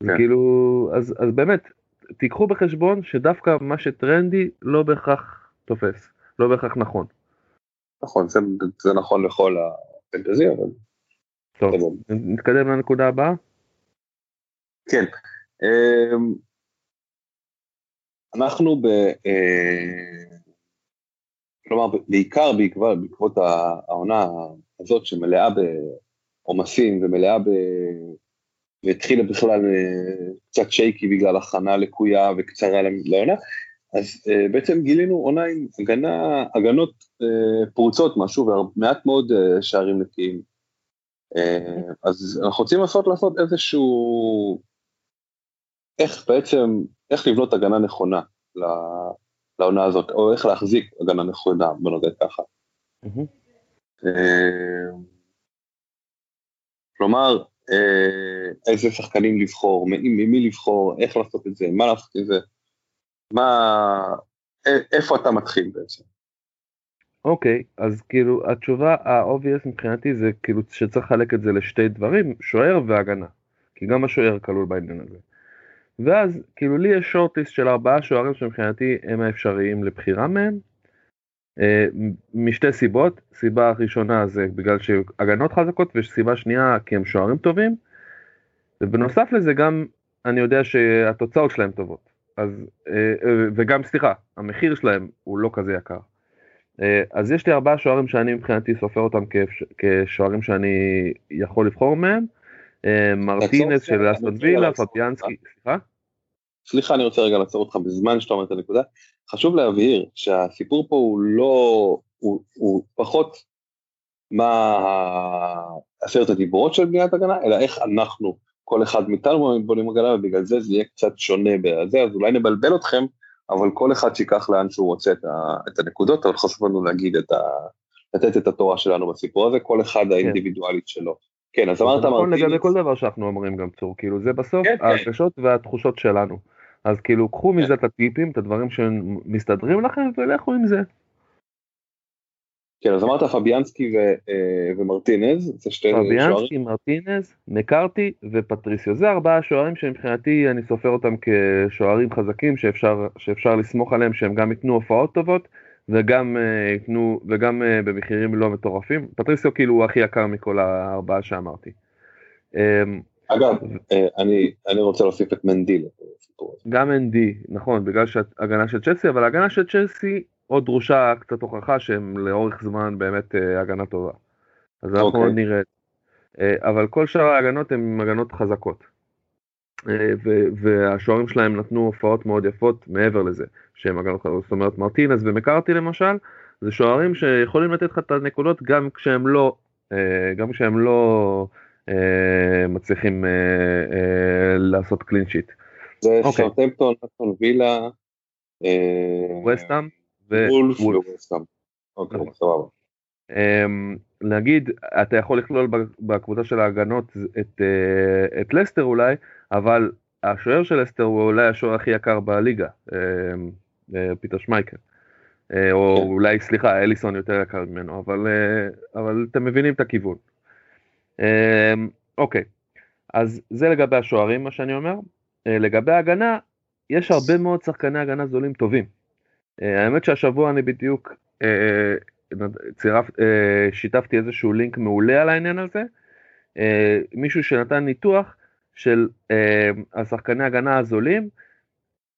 S1: כן. כאילו, אז, אז באמת, תיקחו בחשבון שדווקא מה שטרנדי לא בהכרח תופס, לא בהכרח נכון.
S2: נכון, זה, זה נכון לכל הפנטזיה, אבל...
S1: טוב, נתקדם לנקודה הבאה?
S2: כן. אמ, אנחנו ב... אה, כלומר, בעיקר בעקבות, בעקבות העונה הזאת שמלאה בעומסים ומלאה ב... והתחילה בכלל אה, קצת שייקי בגלל הכנה לקויה וקצרה לעונה, אז uh, בעצם גילינו עונה עם הגנה, הגנות פרוצות משהו ומעט מאוד שערים נקיים. אז אנחנו רוצים לעשות, לעשות איזשהו, איך בעצם, איך לבנות הגנה נכונה לעונה הזאת, או איך להחזיק הגנה נכונה, בוא נגיד ככה. Uh, כלומר, uh, איזה שחקנים לבחור, ממי לבחור, איך לעשות את זה, מה לעשות את זה. מה, איפה אתה מתחיל בעצם?
S1: אוקיי, okay, אז כאילו התשובה ה-obvious מבחינתי זה כאילו שצריך לחלק את זה לשתי דברים, שוער והגנה, כי גם השוער כלול בעניין הזה. ואז כאילו לי יש שורטיסט של ארבעה שוערים שמבחינתי הם האפשריים לבחירה מהם, אה, משתי סיבות, סיבה ראשונה זה בגלל שהגנות חזקות וסיבה שנייה כי הם שוערים טובים, ובנוסף לזה גם אני יודע שהתוצאות שלהם טובות. אז, אה, אה, וגם סליחה, המחיר שלהם הוא לא כזה יקר. אז יש לי ארבעה שוערים שאני מבחינתי סופר אותם כשוערים שאני יכול לבחור מהם. מרטינס של אסטון וילה, פביאנסקי, סליחה?
S2: סליחה, אני רוצה רגע לעצור אותך בזמן שאתה אומר את הנקודה. חשוב להבהיר שהסיפור פה הוא לא, הוא, הוא פחות מה עשרת הדיברות של בניית הגנה, אלא איך אנחנו כל אחד מאיתנו בונים עגלה, ובגלל זה זה יהיה קצת שונה בזה, אז אולי נבלבל אתכם, אבל כל אחד שיקח לאן שהוא רוצה את, ה, את הנקודות, אבל חשוב לנו להגיד את ה... לתת את התורה שלנו בסיפור הזה, כל אחד כן. האינדיבידואלית שלו. כן, אז אמרת
S1: נכון לגבי כל דבר שאנחנו אומרים גם צור, כאילו זה בסוף כן, כן. ההרגשות כן. והתחושות שלנו. אז כאילו קחו כן. מזה את הטיפים, את הדברים שמסתדרים לכם ולכו עם זה.
S2: כן, אז אמרת פביאנסקי ו, אה, ומרטינז, זה שתי
S1: שוערים. פביאנסקי, מרטינז, מקארטי ופטריסיו, זה ארבעה שוערים שמבחינתי אני סופר אותם כשוערים חזקים שאפשר, שאפשר לסמוך עליהם שהם גם ייתנו הופעות טובות וגם אה, ייתנו, וגם אה, במחירים לא מטורפים. פטריסיו כאילו הוא הכי יקר מכל הארבעה שאמרתי.
S2: אמ, אגב, אני, אני רוצה להוסיף את מנדי
S1: גם מנדי, נכון, בגלל שהגנה של צ'לסי, אבל הגנה של צ'לסי עוד דרושה קצת הוכחה שהם לאורך זמן באמת אה, הגנה טובה. אז אנחנו אוקיי. עוד נראה. אה, אבל כל שאר ההגנות הן הגנות חזקות. אה, והשוערים שלהם נתנו הופעות מאוד יפות מעבר לזה שהם הגנות חזקות. זאת אומרת מרטינס ומקארתי למשל, זה שוערים שיכולים לתת לך את הנקודות גם כשהם לא, גם כשהם לא מצליחים לעשות קלין שיט.
S2: זה אוקיי. סרטמפטון, אסטון וילה.
S1: ווסטאם.
S2: אוקיי, נכון. סבבה.
S1: אמ, להגיד אתה יכול לכלול בקבוצה של ההגנות את, אה, את לסטר אולי אבל השוער של לסטר הוא אולי השוער הכי יקר בליגה אמ, אה, פיטר שמייקר אה, או כן. אולי סליחה אליסון יותר יקר ממנו אבל אבל אתם מבינים את הכיוון. אוקיי אז זה לגבי השוערים מה שאני אומר לגבי ההגנה יש הרבה מאוד שחקני הגנה זולים טובים. אה, האמת שהשבוע אני בדיוק אה, אה, שיתפתי איזשהו לינק מעולה על העניין הזה, מישהו שנתן ניתוח של אה, השחקני הגנה הזולים,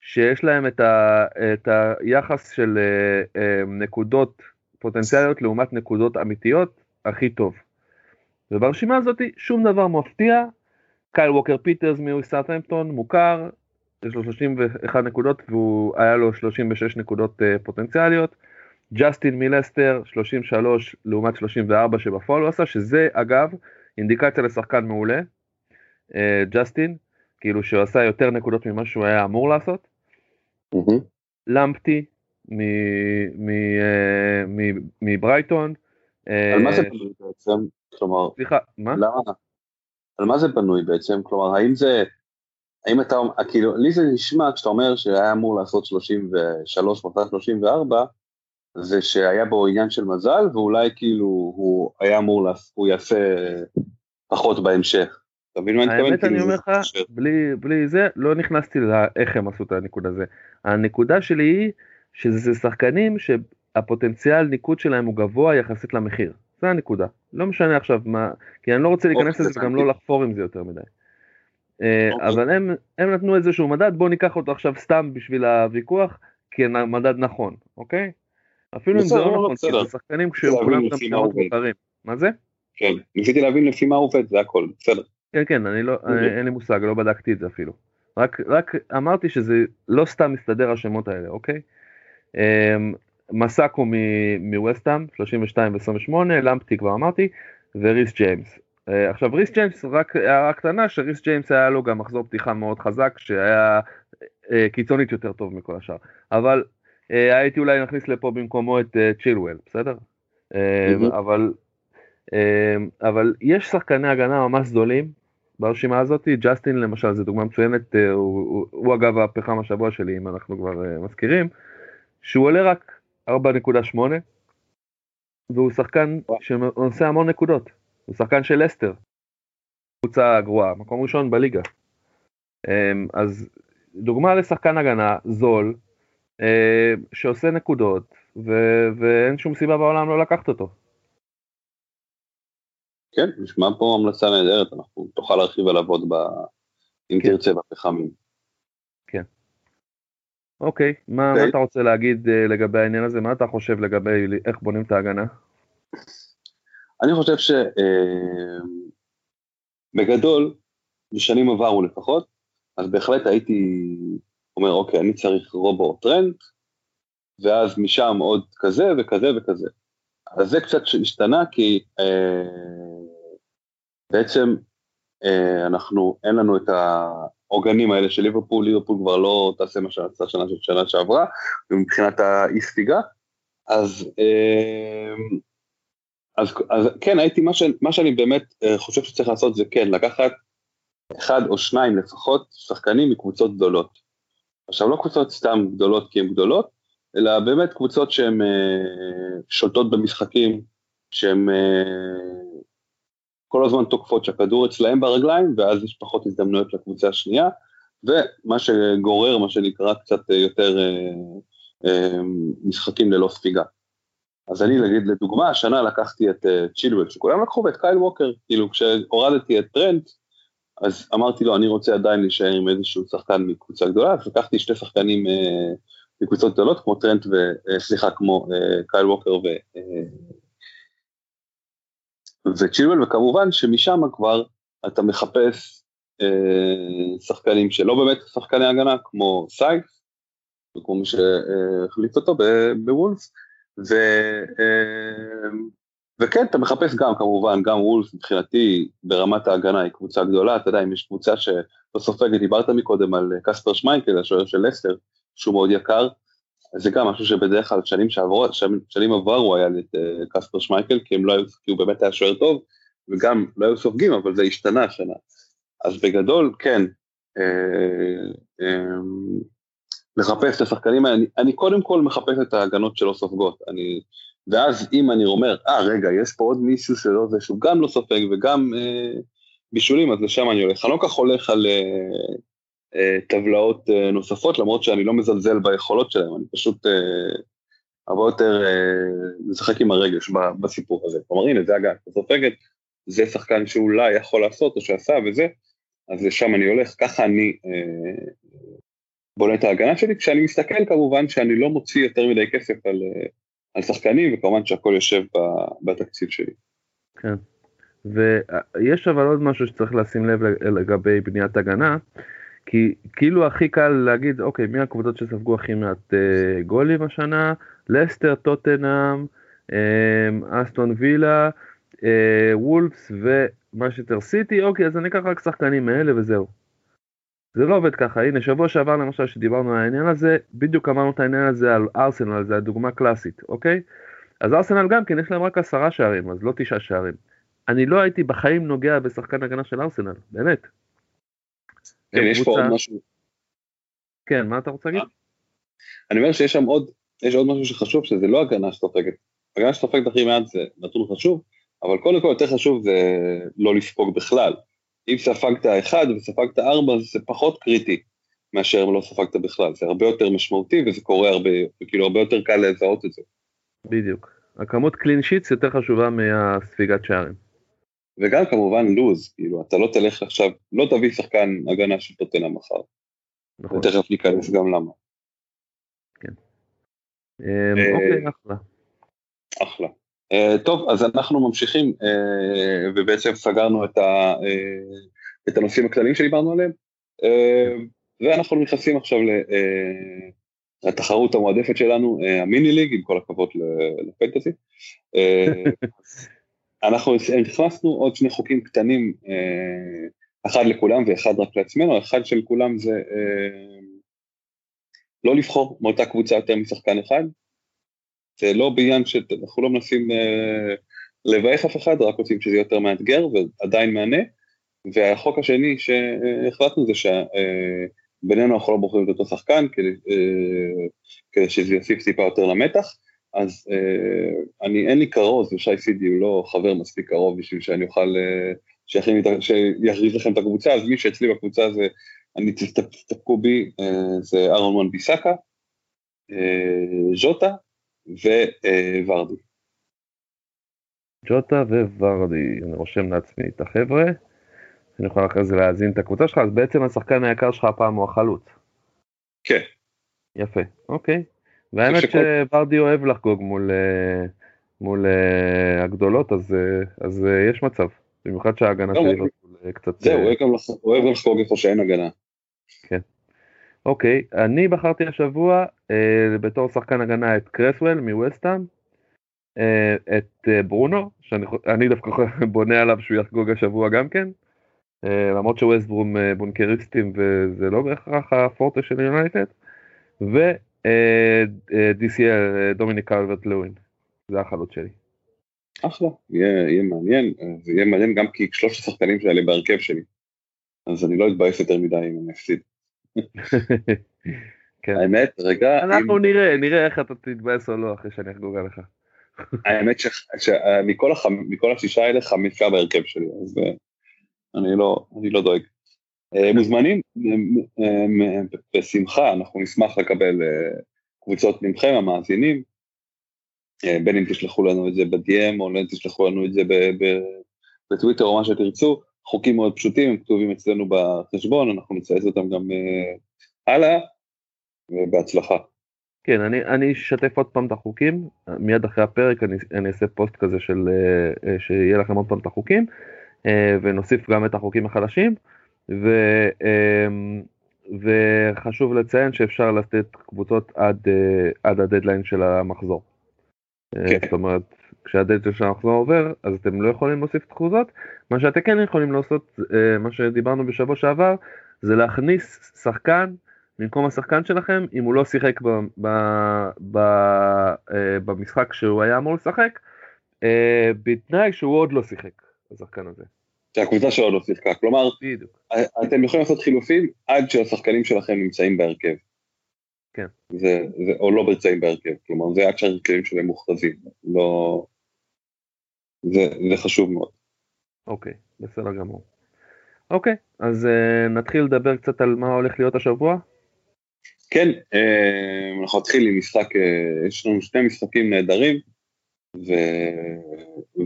S1: שיש להם את, ה, את היחס של אה, אה, נקודות פוטנציאליות לעומת נקודות אמיתיות הכי טוב. וברשימה הזאת שום דבר מפתיע, קייל ווקר פיטרס מסאות'המפטון מוכר, יש לו 31 נקודות והוא היה לו 36 נקודות uh, פוטנציאליות. ג'סטין מלסטר 33 לעומת 34 שבפועל הוא עשה, שזה אגב אינדיקציה לשחקן מעולה, ג'סטין, כאילו שהוא עשה יותר נקודות ממה שהוא היה אמור לעשות. Mm-hmm. למפטי אה, מברייטון.
S2: על מה זה בנוי בעצם? כלומר,
S1: סליחה, מה?
S2: למה? על מה זה בנוי בעצם? כלומר, האם זה, האם אתה, כאילו, לי זה נשמע כשאתה אומר שהיה אמור לעשות 33 מתי 34, זה שהיה בו עניין של מזל, ואולי כאילו הוא היה אמור, לעשות, הוא יעשה פחות בהמשך. אתה מבין מה אני מתכוון?
S1: האמת אני אומר לך, בלי, זה, לא נכנסתי לאיך הם עשו את הנקודה הזה. הנקודה שלי היא שזה שחקנים שהפוטנציאל ניקוד שלהם הוא גבוה יחסית למחיר. זה הנקודה. לא משנה עכשיו מה, כי אני לא רוצה להיכנס אוקיי, לזה וגם לא לחפור עם זה יותר מדי. אה, אוקיי. אבל הם, הם נתנו איזשהו מדד, בואו ניקח אותו עכשיו סתם בשביל הוויכוח, כי מדד נכון, אוקיי? אפילו אם זה לא נכון, כי זה שחקנים כשכולם גם שמות מוכרים. מה זה?
S2: כן, ניסיתי להבין לפי מה עובד, זה הכל, בסדר.
S1: כן, כן, אני לא, אוקיי. אין לי מושג, לא בדקתי את זה אפילו. רק, רק אמרתי שזה לא סתם מסתדר השמות האלה, אוקיי? אמ, מסואקו מווסטהאם 32 ו-28, למפטי כבר אמרתי, וריס ג'יימס. אה, עכשיו ריס ג'יימס רק הערה קטנה שריס ג'יימס היה לו גם מחזור פתיחה מאוד חזק שהיה אה, קיצונית יותר טוב מכל השאר אבל אה, הייתי אולי נכניס לפה במקומו את צ'ילואל בסדר? אבל אבל יש שחקני הגנה ממש גדולים ברשימה הזאת ג'סטין למשל זה דוגמה מצוינת הוא, הוא, הוא אגב הפחם השבוע שלי אם אנחנו כבר מזכירים שהוא עולה רק 4.8 והוא שחקן שעושה המון נקודות, הוא שחקן של לסטר, קבוצה גרועה, מקום ראשון בליגה. אמ, אז דוגמה לשחקן הגנה זול, אה, שעושה נקודות, ו- ואין שום סיבה בעולם לא לקחת אותו.
S2: כן, נשמע פה המלצה נהדרת, אנחנו תוכל להרחיב עליו עוד ב... אם כן. תרצה בפחמים.
S1: כן. אוקיי, מה, מה אתה רוצה להגיד uh, לגבי העניין הזה? מה אתה חושב לגבי איך בונים את ההגנה?
S2: אני חושב שבגדול, uh, בשנים עברו לפחות, אז בהחלט הייתי אומר, אוקיי, אני צריך רובו טרנד, ואז משם עוד כזה וכזה וכזה. אז זה קצת השתנה כי uh, בעצם uh, אנחנו, אין לנו את. העוגנים האלה של ליברפול, ליברפול כבר לא תעשה מה שעשה שנה של שנה שעברה, ומבחינת האי ספיגה, אז, אמ, אז, אז כן, הייתי, מה, ש, מה שאני באמת אה, חושב שצריך לעשות זה כן, לקחת אחד או שניים לפחות שחקנים מקבוצות גדולות. עכשיו לא קבוצות סתם גדולות כי הן גדולות, אלא באמת קבוצות שהן אה, שולטות במשחקים, שהן אה, כל הזמן תוקפות שהכדור אצלהם ברגליים, ואז יש פחות הזדמנויות לקבוצה השנייה, ומה שגורר, מה שנקרא, קצת יותר אה, אה, משחקים ללא ספיגה. אז אני, נגיד, לדוגמה, השנה לקחתי את אה, צ'ילואל, שכולם לקחו, ואת קייל ווקר, כאילו, כשהורדתי את טרנט, אז אמרתי לו, אני רוצה עדיין להישאר עם איזשהו שחקן מקבוצה גדולה, אז לקחתי שתי שחקנים אה, מקבוצות גדולות, כמו טרנט ו... אה, סליחה, כמו אה, קייל ווקר ו... אה, וצ'ילואל, וכמובן שמשם כבר אתה מחפש אה, שחקנים שלא באמת שחקני הגנה, כמו סאיס, כמו מי שהחליף אותו בוולס, ו, אה, וכן, אתה מחפש גם כמובן, גם וולס מבחינתי ברמת ההגנה היא קבוצה גדולה, אתה יודע, אם יש קבוצה שלא סופגת, דיברת מקודם על קספר שמייקל, השוער של לסטר, שהוא מאוד יקר, זה גם משהו שבדרך כלל שנים שעברו, שנים עברו היה את אה, קספר שמייקל, כי הם לא היו, כי הוא באמת היה שוער טוב, וגם לא היו סופגים, אבל זה השתנה השנה. אז בגדול, כן, אה, אה, לחפש את השחקנים האלה, אני, אני קודם כל מחפש את ההגנות שלא סופגות, אני, ואז אם אני אומר, אה רגע, יש פה עוד מישהו שלא זה, שהוא גם לא סופג וגם אה, בישולים, אז לשם אני הולך. אני לא כך הולך על, אה, אה, טבלאות אה, נוספות, למרות שאני לא מזלזל ביכולות שלהם, אני פשוט אה, הרבה יותר משחק עם הרגש בסיפור הזה. כלומר, הנה, זה הגן, אתה סופגת, זה שחקן שאולי יכול לעשות או שעשה וזה, אז לשם אני הולך, ככה אני בונה את ההגנה שלי, כשאני מסתכל כמובן שאני לא מוציא יותר מדי כסף על, על שחקנים, וכמובן שהכל יושב בתקציב שלי.
S1: כן. ויש אבל עוד משהו שצריך לשים לב לגבי בניית הגנה, כי כאילו הכי קל להגיד, אוקיי, מי הקבוצות שספגו הכי מעט אה, גולים השנה? לסטר, טוטנאם, אה, אסטון וילה, אה, וולפס ומשטר סיטי, אוקיי, אז אני אקח רק שחקנים מאלה וזהו. זה לא עובד ככה, הנה שבוע שעבר למשל שדיברנו על העניין הזה, בדיוק אמרנו את העניין הזה על ארסנל, זה הדוגמה קלאסית, אוקיי? אז ארסנל גם כן יש להם רק עשרה שערים, אז לא תשעה שערים. אני לא הייתי בחיים נוגע בשחקן הגנה של ארסנל, באמת.
S2: כן, יש פה עוד משהו.
S1: כן, מה אתה רוצה להגיד?
S2: אני אומר שיש שם עוד, יש עוד משהו שחשוב, שזה לא הגנה שסופגת. הגנה שסופגת הכי מעט זה נתון חשוב, אבל קודם כל יותר חשוב זה לא לספוג בכלל. אם ספגת אחד וספגת ארבע זה פחות קריטי מאשר אם לא ספגת בכלל, זה הרבה יותר משמעותי וזה קורה הרבה, כאילו הרבה יותר קל לזהות את זה.
S1: בדיוק. הכמות קלין שיטס יותר חשובה מהספיגת שערים.
S2: וגם כמובן לוז, כאילו אתה לא תלך עכשיו, לא תביא שחקן הגנה של טוטנה מחר. נכון. ותכף ניכנס גם למה.
S1: כן. אמ, אה, אוקיי, אחלה.
S2: אחלה. Uh, טוב, אז אנחנו ממשיכים, uh, ובעצם סגרנו את, ה, את הנושאים הכלליים שדיברנו עליהם, ואנחנו נכנסים עכשיו לתחרות המועדפת שלנו, המיני ליג, עם כל הכבוד לפנטסי. אנחנו הכנסנו עוד שני חוקים קטנים, אה, אחד לכולם ואחד רק לעצמנו, אחד של כולם זה אה, לא לבחור מאותה קבוצה יותר משחקן אחד, זה לא בעניין שאנחנו לא מנסים אה, לבאס אף אחד, רק רוצים שזה יהיה יותר מאתגר ועדיין מענה, והחוק השני שהחלטנו זה שבינינו אנחנו לא בוחרים את אותו שחקן כדי, כדי שזה יוסיף טיפה יותר למתח, אז אה, אני, אין לי כרוז, ושי סידי הוא לא חבר מספיק קרוב בשביל שאני אוכל, אה, שיכריז לכם את הקבוצה, אז מי שאצלי בקבוצה זה, אני תסתפקו בי, אה, זה אהרון מן ביסקה, אה, ז'וטה וורדי.
S1: ג'וטה וורדי, אני רושם לעצמי את החבר'ה, אני יכול אחרי זה להאזין את הקבוצה שלך, אז בעצם השחקן היקר שלך הפעם הוא החלוץ.
S2: כן.
S1: יפה, אוקיי. והאמת שברדי אוהב לחגוג מול, אה, מול uh, הגדולות, אז, uh, אז יש מצב, במיוחד שההגנה לא, שלי לא קצת...
S2: זהו, הוא אוהב גם לחגוג איפה שאין הגנה.
S1: כן. אוקיי, אני בחרתי השבוע uh, בתור שחקן הגנה את קרסוול מווסטהאם, uh, את uh, ברונו, שאני דווקא בונה עליו שהוא יחגוג השבוע גם כן, uh, למרות שווסטברום uh, בונקריסטים וזה לא בהכרח הפורטה של יונייטד, DCL, דומיניק קלברט לואין, זה החלוץ שלי.
S2: אחלה, יהיה, יהיה מעניין, זה יהיה מעניין גם כי שלושת השחקנים שלי בהרכב שלי, אז אני לא אתבאס יותר מדי אם אני אפסיד. כן. האמת, רגע...
S1: אנחנו אם... נראה, נראה איך אתה תתבאס או לא אחרי שאני אחגוג עליך.
S2: האמת שמכל הח... השישה האלה חמישה בהרכב שלי, אז אה, אני לא, אני לא דואג. אה, מוזמנים, בשמחה, אנחנו נשמח לקבל אה, קבוצות מכם, המאזינים, אה, בין אם תשלחו לנו את זה ב-DM או תשלחו לנו את זה בטוויטר או מה שתרצו, חוקים מאוד פשוטים, הם כתובים אצלנו בחשבון, אנחנו נצייץ אותם גם הלאה, ובהצלחה.
S1: כן, אני, אני אשתף עוד פעם את החוקים, מיד אחרי הפרק אני, אני אעשה פוסט כזה של, שיהיה לכם עוד פעם את החוקים, ונוסיף גם את החוקים החדשים. ו, אמ, וחשוב לציין שאפשר לתת קבוצות עד, אה, עד הדדליין של המחזור. אה, כן. זאת אומרת, כשהדדליין של המחזור עובר, אז אתם לא יכולים להוסיף הקבוצות. מה שאתם כן יכולים לעשות, אה, מה שדיברנו בשבוע שעבר, זה להכניס שחקן במקום השחקן שלכם, אם הוא לא שיחק ב, ב, ב, במשחק שהוא היה אמור לשחק, בתנאי שהוא עוד לא שיחק, השחקן הזה.
S2: שהקבוצה שלו לא שיחקה, כלומר, בדיוק. אתם יכולים לעשות חילופים עד שהשחקנים שלכם נמצאים בהרכב.
S1: כן.
S2: זה, זה, או לא נמצאים בהרכב, כלומר זה עד שהרכבים שלהם מוכרזים, לא... זה, זה חשוב מאוד.
S1: אוקיי, בסדר גמור. אוקיי, אז uh, נתחיל לדבר קצת על מה הולך להיות השבוע.
S2: כן, uh, אנחנו נתחיל עם משחק, uh, יש לנו שני משחקים נהדרים, ו...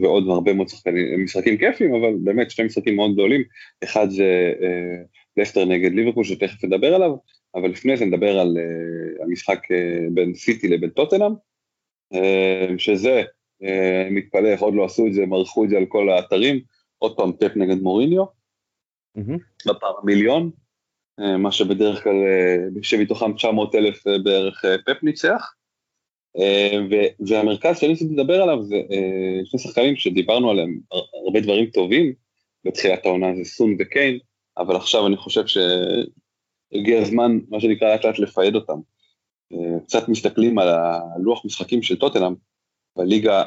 S2: ועוד הרבה מאוד שחקנים, משחקים כיפים, אבל באמת שני משחקים מאוד גדולים, אחד זה אה, לסטר נגד ליברפול שתכף נדבר עליו, אבל לפני זה נדבר על אה, המשחק אה, בין סיטי לבין טוטנאם, אה, שזה, אה, מתפלא איך עוד לא עשו את זה, הם ערכו את זה על כל האתרים, עוד פעם טפ נגד מוריניו, mm-hmm. בפעם המיליון, אה, מה שבדרך כלל, אה, שמתוכם 900 אלף אה, בערך אה, פפ ניצח. והמרכז שאני רוצה לדבר עליו זה שני שחקנים שדיברנו עליהם הרבה דברים טובים בתחילת העונה זה סון וקיין, אבל עכשיו אני חושב שהגיע הזמן, מה שנקרא לאט לאט ל fade אותם. קצת מסתכלים על הלוח משחקים של טוטנאם, בליגה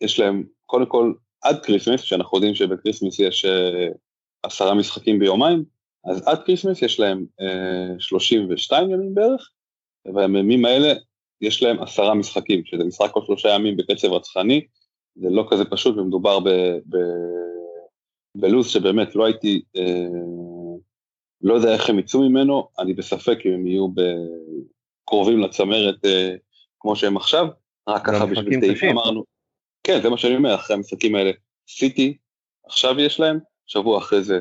S2: יש להם קודם כל עד Christmas, שאנחנו יודעים שב Christmas יש עשרה משחקים ביומיים, אז עד Christmas יש להם 32 ימים בערך, ובימים האלה יש להם עשרה משחקים, שזה משחק כל שלושה ימים בקצב רצחני, זה לא כזה פשוט ומדובר ב, ב, בלו"ז שבאמת לא הייתי, אה, לא יודע איך הם יצאו ממנו, אני בספק אם הם יהיו קרובים לצמרת אה, כמו שהם עכשיו, רק ככה בשביל תאיפה אמרנו, כן זה מה שאני אומר, אחרי המשחקים האלה, סיטי עכשיו יש להם, שבוע אחרי זה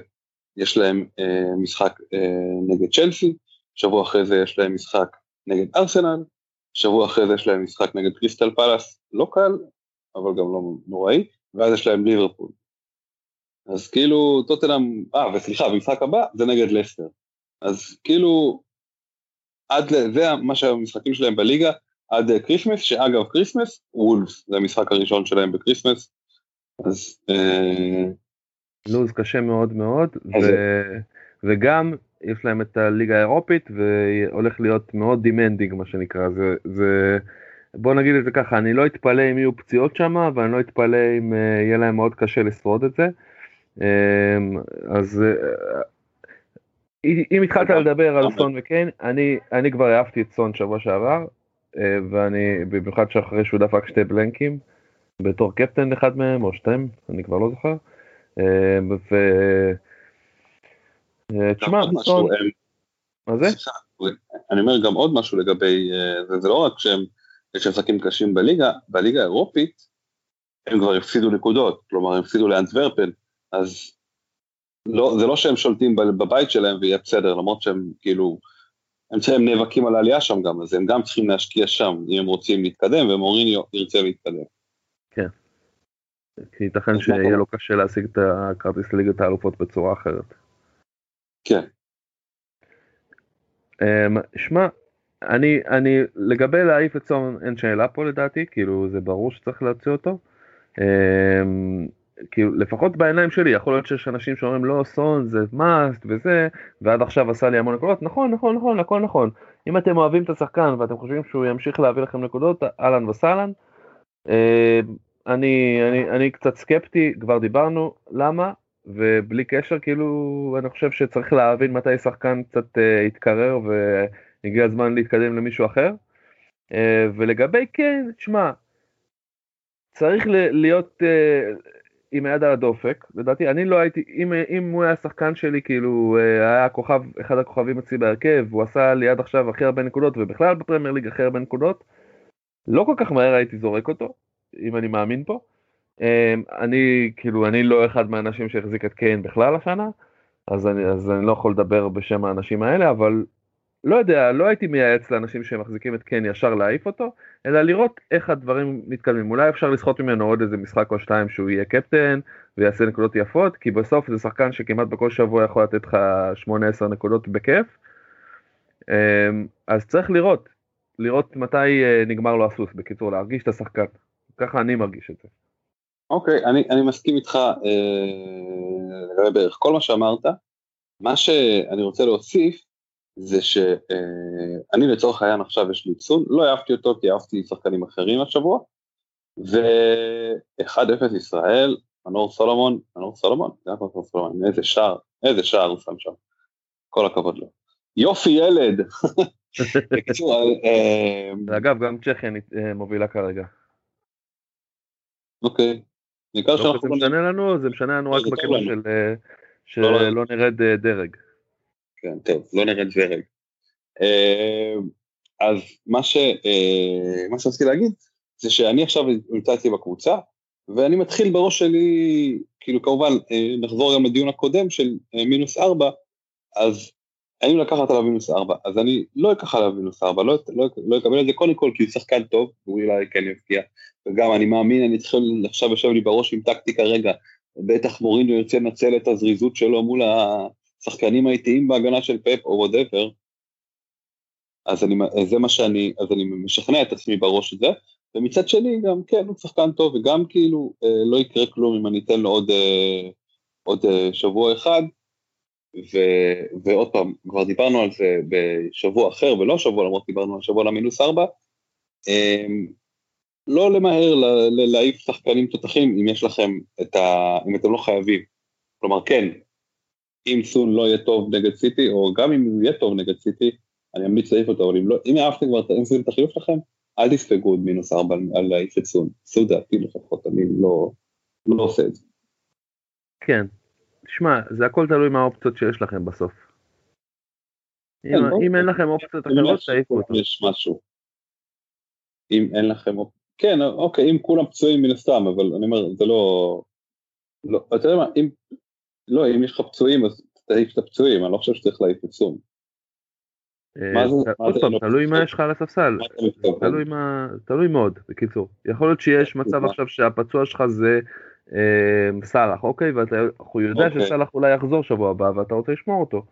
S2: יש להם אה, משחק אה, נגד צ'לסי, שבוע אחרי זה יש להם משחק נגד ארסנל, שבוע אחרי זה יש להם משחק נגד קריסטל פלאס, לא קל, אבל גם לא נוראי, ואז יש להם ליברפול. אז כאילו טוטנאם, אה וסליחה, במשחק הבא זה נגד לסטר. אז כאילו, עד ל... זה מה שהמשחקים שלהם בליגה, עד Christmas, שאגב Christmas, וולפס, זה המשחק הראשון שלהם ב Christmas, אז... אה...
S1: לו"ז קשה מאוד מאוד, ו... וגם יש להם את הליגה האירופית והולך להיות מאוד demanding מה שנקרא זה זה בוא נגיד את זה ככה אני לא אתפלא אם יהיו פציעות שם ואני לא אתפלא אם אה, יהיה להם מאוד קשה לשרוד את זה. אמ, אז אה, אם התחלת לדבר על סון וקיין אני אני כבר אהבתי את סון שבוע שעבר אה, ואני במיוחד שאחרי שהוא דפק שתי blank ים בתור קפטן אחד מהם או שתיים אני כבר לא זוכר. Uh, ו...
S2: אה, תשמע, סון... מה זה? אני אומר גם עוד משהו לגבי, אה, זה לא רק שהם, יש משחקים קשים בליגה, בליגה האירופית הם כבר הפסידו נקודות, כלומר הם הפסידו לאנטוורפן, אז לא, זה לא שהם שולטים בבית שלהם ויהיה בסדר, למרות שהם כאילו, הם, הם נאבקים על העלייה שם גם, אז הם גם צריכים להשקיע שם, אם הם רוצים להתקדם, ומוריניו ירצה להתקדם.
S1: כן. כי ייתכן שיהיה לו קשה להשיג את הכרטיס לליגת האלופות בצורה אחרת.
S2: כן.
S1: Um, שמע, אני, אני, לגבי להעיף את סון אין שאלה פה לדעתי, כאילו זה ברור שצריך להוציא אותו. Um, כאילו לפחות בעיניים שלי יכול להיות שיש אנשים שאומרים לא סון זה מאסט וזה ועד עכשיו עשה לי המון נקודות נכון נכון נכון הכל נכון אם אתם אוהבים את השחקן ואתם חושבים שהוא ימשיך להביא לכם נקודות אהלן וסהלן. Uh, אני, אני, אני קצת סקפטי כבר דיברנו למה ובלי קשר כאילו אני חושב שצריך להבין מתי שחקן קצת uh, יתקרר והגיע הזמן להתקדם למישהו אחר. Uh, ולגבי כן, תשמע, צריך להיות uh, עם היד על הדופק, לדעתי אני לא הייתי, אם, אם הוא היה שחקן שלי כאילו uh, היה כוכב, אחד הכוכבים אצלי בהרכב, הוא עשה לי עד עכשיו הכי הרבה נקודות ובכלל בפרמייר ליג הכי הרבה נקודות, לא כל כך מהר הייתי זורק אותו, אם אני מאמין פה. אמ, אני כאילו אני לא אחד מהאנשים שהחזיק את קיין בכלל השנה אז אני אז אני לא יכול לדבר בשם האנשים האלה אבל לא יודע לא הייתי מייעץ לאנשים שמחזיקים את קיין ישר להעיף אותו אלא לראות איך הדברים מתקדמים. אולי אפשר לסחוט ממנו עוד איזה משחק או שתיים שהוא יהיה קפטן ויעשה נקודות יפות כי בסוף זה שחקן שכמעט בכל שבוע יכול לתת לך 8-10 נקודות בכיף. אמ, אז צריך לראות לראות מתי אה, נגמר לו הסוס בקיצור להרגיש את השחקן. ככה אני מרגיש את זה.
S2: אוקיי, אני, אני מסכים איתך אה, לגבי בערך כל מה שאמרת. מה שאני רוצה להוסיף זה שאני אה, לצורך העניין עכשיו יש לי צון, לא אהבתי אותו כי אהבתי שחקנים אחרים השבוע, ו-1-0 ישראל, מנור סולומון, מנור סולומון, זה היה מנור סולומון, איזה שער, איזה שער הוא שם שם, כל הכבוד לו. יופי ילד. בקיצור,
S1: אה, אגב גם צ'כיה אה, מובילה כרגע.
S2: אוקיי,
S1: ניכר לא שאנחנו... זה משנה לנו, זה משנה לנו רק בקטע של אה, שלא לא, לא נרד אה, דרג.
S2: כן, טוב, לא נרד דרג. אה, אז מה ש... מה שרציתי להגיד, זה שאני עכשיו נמצאתי בקבוצה, ואני מתחיל בראש שלי, כאילו כמובן, נחזור גם לדיון הקודם של מינוס ארבע, אז האם לקחת עליו מינוס ארבע, אז אני לא אקח עליו מינוס ארבע, לא, לא, לא אקבל את זה. קודם כל כי הוא שחקן טוב, הוא אולי כן יבקיע, וגם אני מאמין, אני צריך עכשיו יושב לי בראש עם טקטיקה רגע, בטח מוריניו ירצה לנצל את הזריזות שלו מול השחקנים האיטיים בהגנה של פפ או whatever, אז אני, זה מה שאני, אז אני משכנע את עצמי בראש הזה, ומצד שני גם כן הוא שחקן טוב וגם כאילו אה, לא יקרה כלום אם אני אתן לו עוד, אה, עוד אה, שבוע אחד ו, ועוד פעם כבר דיברנו על זה בשבוע אחר ולא שבוע למרות דיברנו על שבוע למינוס ארבע אה, לא למהר להעיף שחקנים תותחים אם יש לכם את ה... אם אתם לא חייבים. כלומר כן, אם סון לא יהיה טוב נגד סיטי, או גם אם הוא יהיה טוב נגד סיטי, אני אמליץ להעיף אותו, אבל אם, לא, אם אהבתם כבר, אם את החיוב שלכם, אל תספגו עוד מינוס ארבע על להעיף את סון. עשו דעתי לפחות, אני לא, לא עושה את זה.
S1: כן, תשמע, זה הכל תלוי מה האופציות שיש לכם בסוף. אם, כן, אם אין לכם אופציות אחרות, תעיפו אותו.
S2: יש משהו. אם אין לכם אופציות. כן, אוקיי, אם כולם פצועים מן הסתם, אבל אני אומר, זה לא... לא, אתה יודע מה, אם... לא, אם יש לך פצועים, אז תעיף את הפצועים, אני לא חושב שצריך להעיף את סום.
S1: אה, עוד פעם, תלוי מה יש לך על הספסל, תלוי מאוד, בקיצור. יכול להיות שיש מצב עכשיו שהפצוע שלך זה סאלח, אוקיי? ואתה יודע אוקיי. שסאלח אולי יחזור שבוע הבא ואתה רוצה לשמור אותו.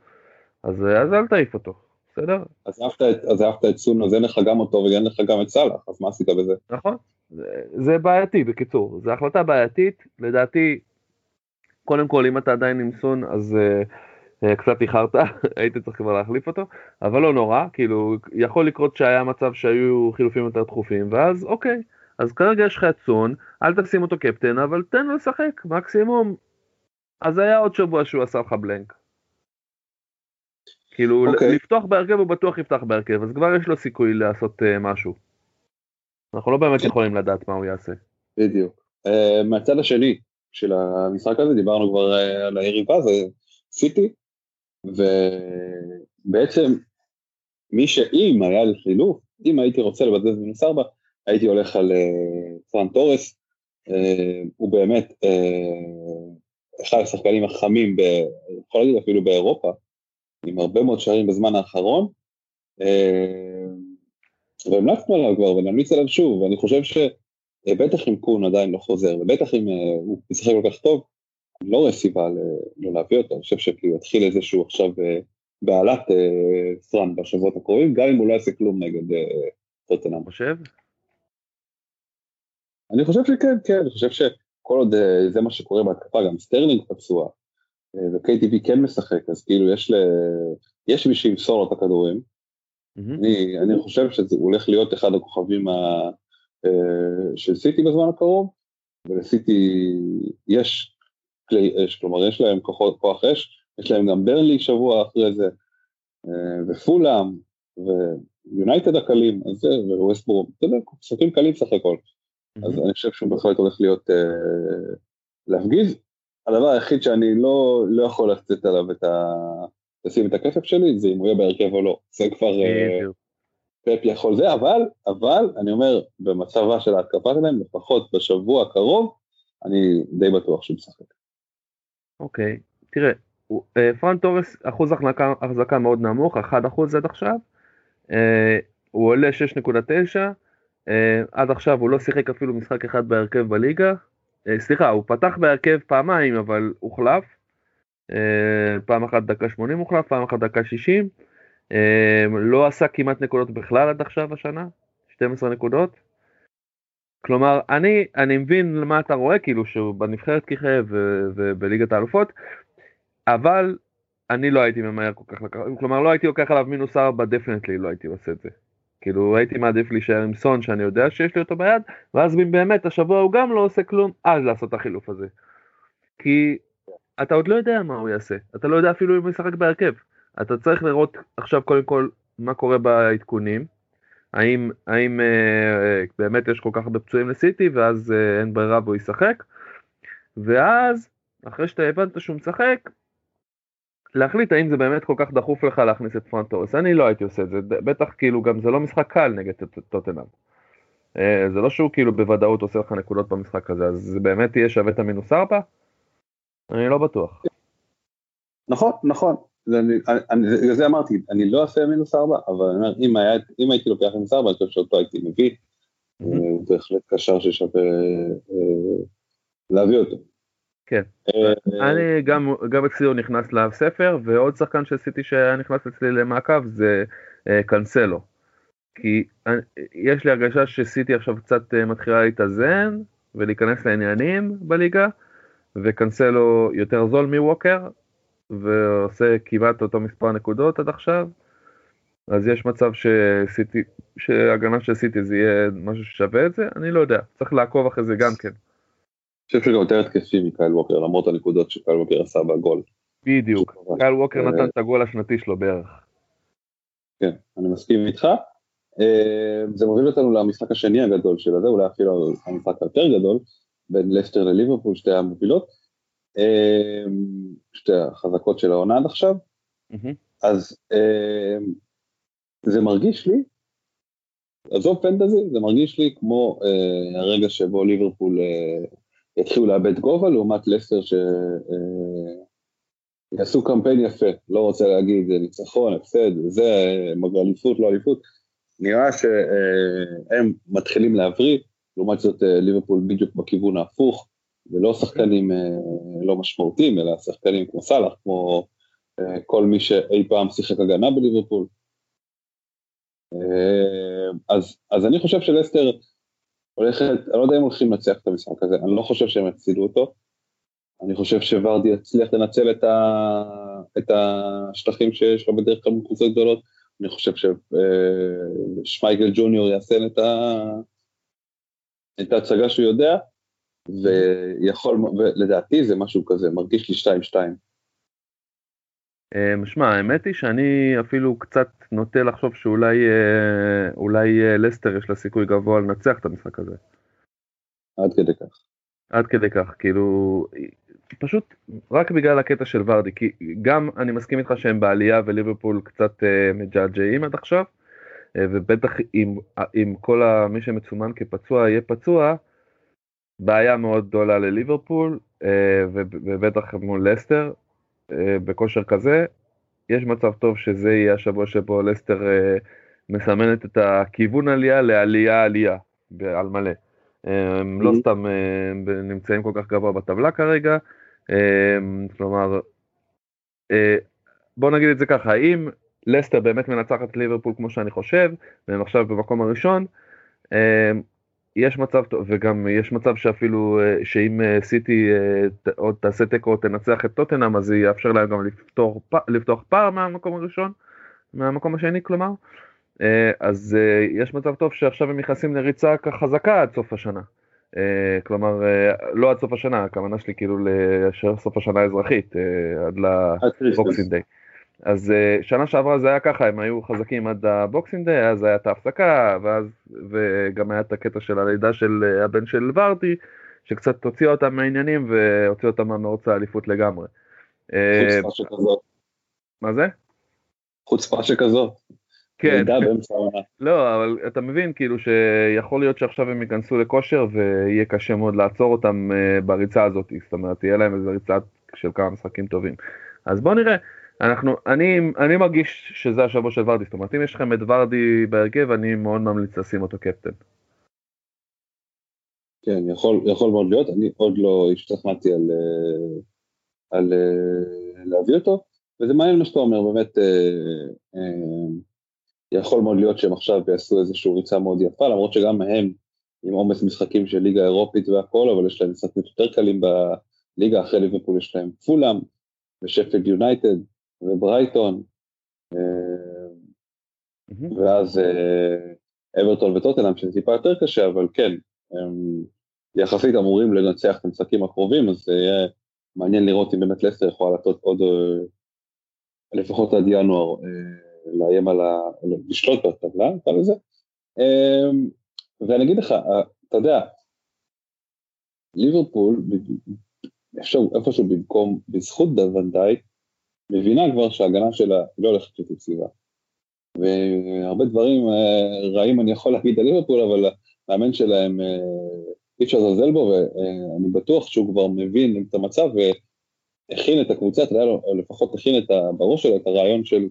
S1: אז אל תעיף אותו. בסדר?
S2: אז אהבת את סון, אז אין לך גם אותו ואין לך גם את סאלח, אז מה עשית בזה?
S1: נכון, זה, זה בעייתי בקיצור, זו החלטה בעייתית, לדעתי, קודם כל אם אתה עדיין עם סון אז uh, uh, קצת איחרת, היית צריך כבר להחליף אותו, אבל לא נורא, כאילו יכול לקרות שהיה מצב שהיו חילופים יותר דחופים, ואז אוקיי, אז כרגע יש לך את סון, אל תשים אותו קפטן, אבל תן לו לשחק, מקסימום. אז היה עוד שבוע שהוא עשה לך בלנק. כאילו okay. אוקיי. לפתוח בהרכב הוא בטוח יפתח בהרכב אז כבר יש לו סיכוי לעשות uh, משהו. אנחנו לא באמת יכולים לדעת מה הוא יעשה.
S2: בדיוק. Uh, מהצד השני של המשחק הזה דיברנו כבר uh, על היריבה זה סיטי ובעצם מי שאם היה לי חילוף אם הייתי רוצה לבזבז מינוס ארבע הייתי הולך על uh, פרן תורס uh, הוא באמת uh, אחד השחקנים החמים, ב, יכול להגיד אפילו באירופה, עם הרבה מאוד שערים בזמן האחרון, אה, והמלצנו עליו כבר ונמליץ עליו שוב, ואני חושב שבטח אם קון עדיין לא חוזר, ובטח אם אה, הוא משחק כל כך טוב, אני לא רואה סיבה לא להביא אותו, אני חושב שכאילו יתחיל איזשהו עכשיו אה, בהלת פרן בשבועות הקרובים, גם אם הוא לא יעשה כלום נגד טוטנאם.
S1: חושב?
S2: אני חושב שכן, כן, אני חושב שכל עוד זה מה שקורה בהתקפה, גם סטרלינג פצוע, ו-KTV כן משחק, אז כאילו יש, ל... יש מי שימסור לו את הכדורים. Mm-hmm. אני, אני חושב שזה הולך להיות אחד הכוכבים ה... אה, של סיטי בזמן הקרוב, ולסיטי יש כלי אש, כלומר יש להם כוח, כוח אש, יש להם גם ברלי שבוע אחרי זה, אה, ופולאם, ויונייטד הקלים, אז זה, וווסטבורג, אתה יודע, משחקים קלים סך הכל. Mm-hmm. אז אני חושב שהוא בהחלט הולך להיות, אה, להפגיז, הדבר היחיד שאני לא, לא יכול לתת עליו את ה... לשים את הכסף שלי זה אם הוא יהיה בהרכב או לא. זה כבר אה, פפ יכול זה, אבל, אבל אני אומר, במצבה של ההתקפה שלהם, לפחות בשבוע הקרוב, אני די בטוח שהוא משחק.
S1: אוקיי, תראה, אה, פרן תורס אחוז החזקה, החזקה מאוד נמוך, 1% עד עכשיו, הוא עולה 6.9, עד עכשיו הוא לא שיחק אפילו משחק אחד בהרכב בליגה, אה, סליחה, הוא פתח בהרכב פעמיים, אבל הוחלף. אה, פעם אחת דקה 80 הוחלף, פעם אחת דקה 60. אה, לא עשה כמעט נקודות בכלל עד עכשיו השנה, 12 נקודות. כלומר, אני, אני מבין למה אתה רואה, כאילו שהוא בנבחרת ככה ובליגת האלופות, אבל אני לא הייתי ממהר כל כך לקחת, כלומר לא הייתי לוקח עליו מינוס 4, דפנטלי לא הייתי עושה את זה. כאילו הייתי מעדיף להישאר עם סון שאני יודע שיש לי אותו ביד, ואז אם באמת השבוע הוא גם לא עושה כלום, אז לעשות את החילוף הזה. כי אתה עוד לא יודע מה הוא יעשה, אתה לא יודע אפילו אם הוא ישחק בהרכב. אתה צריך לראות עכשיו קודם כל מה קורה בעדכונים, האם, האם אה, אה, באמת יש כל כך הרבה פצועים לסיטי ואז אה, אין ברירה והוא ישחק, ואז אחרי שאתה הבנת שהוא משחק, להחליט האם זה באמת כל כך דחוף לך להכניס את פרנט תורס, אני לא הייתי עושה את זה, בטח כאילו גם זה לא משחק קל נגד טוטנאם. אה, זה לא שהוא כאילו בוודאות עושה לך נקודות במשחק הזה, אז זה באמת יהיה שווה את המינוס 4? אני לא בטוח.
S2: נכון, נכון. בגלל זה אמרתי, אני לא אעשה מינוס 4, אבל אני אומר, אם, היה, אם הייתי לוקח מינוס 4, אני חושב שאותו הייתי מביא. הוא בהחלט קשר ששווה להביא אותו.
S1: כן, אני גם, גם אצלי הוא נכנס לספר, ועוד שחקן שעשיתי שהיה נכנס אצלי למעקב זה קנסלו. כי יש לי הרגשה שסיטי עכשיו קצת מתחילה להתאזן ולהיכנס לעניינים בליגה, וקנסלו יותר זול מווקר, ועושה כמעט אותו מספר נקודות עד עכשיו, אז יש מצב שסיטי, שהגנה של סיטי זה יהיה משהו ששווה את זה, אני לא יודע, צריך לעקוב אחרי זה גם כן.
S2: חושב שגם יותר התקפי מקייל ווקר, למרות הנקודות שקייל ווקר עשה בגול.
S1: בדיוק, קייל ווקר אה, נתן את הגול השנתי שלו בערך.
S2: כן, אני מסכים איתך. אה, זה מוביל אותנו למשחק השני הגדול של הזה, אולי אפילו המשחק היותר גדול, בין לסטר לליברפול, שתי המובילות. אה, שתי החזקות של העונה עד עכשיו. אז זה מרגיש לי, עזוב פנטזי, זה מרגיש לי כמו הרגע שבו ליברפול יתחילו לאבד גובה, לעומת לסטר שיעשו אה, קמפיין יפה, לא רוצה להגיד ניצחון, הפסד, זה, אליפות, לא אליפות, נראה שהם מתחילים להבריא, לעומת זאת אה, ליברפול בדיוק בכיוון ההפוך, ולא שחקנים אה, לא משמעותיים, אלא שחקנים כמו סאלח, כמו כל מי שאי פעם שיחק הגנה בליברפול. אז, אז אני חושב שלסטר הולכת, אני לא יודע אם הולכים לנצח את המשחק הזה, אני לא חושב שהם יפסידו אותו. אני חושב שוורדי יצליח לנצל את, ה, את השטחים שיש לו בדרך כלל בקבוצות גדולות. אני חושב ששמייגל ג'וניור יעשה את, ה, את ההצגה שהוא יודע, ויכול, ולדעתי זה משהו כזה, מרגיש לי 2-2.
S1: אמ, שמע, האמת היא שאני אפילו קצת נוטה לחשוב שאולי אה, אולי אה, לסטר יש לה סיכוי גבוה לנצח את המשחק הזה.
S2: עד כדי כך.
S1: עד כדי כך, כאילו, פשוט רק בגלל הקטע של ורדי, כי גם אני מסכים איתך שהם בעלייה וליברפול קצת uh, מג'עג'עים עד עכשיו, uh, ובטח אם, אם כל ה, מי שמצומן כפצוע יהיה פצוע, בעיה מאוד גדולה לליברפול, uh, ובטח מול לסטר, אה, בכושר כזה, יש מצב טוב שזה יהיה השבוע שבו לסטר אה, מסמנת את הכיוון עלייה לעלייה עלייה על מלא. הם לא mm-hmm. סתם אה, נמצאים כל כך גבוה בטבלה כרגע, כלומר, בוא נגיד את זה ככה, האם לסטר באמת מנצחת ליברפול כמו שאני חושב, והם עכשיו במקום הראשון, יש מצב טוב, וגם יש מצב שאפילו אה, שאם אה, סיטי אה, עוד תעשה תיקו או תנצח את טוטנאם, אז יאפשר להם גם לפתור, לפתוח פער מהמקום הראשון, מהמקום השני כלומר. אז יש מצב טוב שעכשיו הם נכנסים לריצה חזקה עד סוף השנה. כלומר, לא עד סוף השנה, הכוונה שלי כאילו לסוף השנה האזרחית, עד ל Boxing Day. אז אה, שנה שעברה זה היה ככה, הם היו חזקים עד ה Boxing Day, אז היה את ההפסקה, ואז, וגם היה את הקטע של הלידה של אה, הבן של ורדי, שקצת הוציאה אותם מהעניינים והוציאה אותם מהמרוץ האליפות לגמרי.
S2: אה, חוצפה שכזאת.
S1: מה זה?
S2: חוצפה שכזאת. כן.
S1: לא, אבל אתה מבין כאילו שיכול להיות שעכשיו הם ייכנסו לכושר ויהיה קשה מאוד לעצור אותם בריצה הזאת, זאת אומרת, תהיה להם איזה ריצה של כמה משחקים טובים. אז בוא נראה. אנחנו, אני, אני מרגיש שזה השבוע של ורדי, זאת אומרת אם יש לכם את ורדי בהרכב אני מאוד ממליץ לשים אותו קפטן.
S2: כן, יכול, יכול מאוד להיות, אני עוד לא השתכנעתי על, אה, על, על אה, להביא אותו, וזה מעניין מה שאתה אומר, באמת אה, אה, יכול מאוד להיות שהם עכשיו יעשו איזושהי ריצה מאוד יפה, למרות שגם הם עם עומס משחקים של ליגה אירופית והכל, אבל יש להם משחקים יותר קלים בליגה, אחרי ליברפול יש להם פולאם ושפלד יונייטד, וברייטון, אה, ואז אה, אברטון וטוטנאם שזה טיפה יותר קשה, אבל כן, הם יחסית אמורים לנצח את המשחקים הקרובים, אז זה יהיה מעניין לראות אם באמת לסטר יכולה לעשות עוד, אה, לפחות עד ינואר, לאיים על ה... לשלוט בטבלה, נקרא לזה. ואני אגיד לך, אתה יודע, ליברפול, איפשהו במקום, בזכות ונדייק, מבינה כבר שההגנה שלה לא הולכת להיות יציבה. והרבה דברים אה, רעים אני יכול להגיד על ליברפול, אבל המאמן שלהם, אי אפשר לזלזל בו, ואני בטוח שהוא כבר מבין את המצב והכין את הקבוצה, אתה יודע, או לפחות הכין את בראש שלו את הרעיון של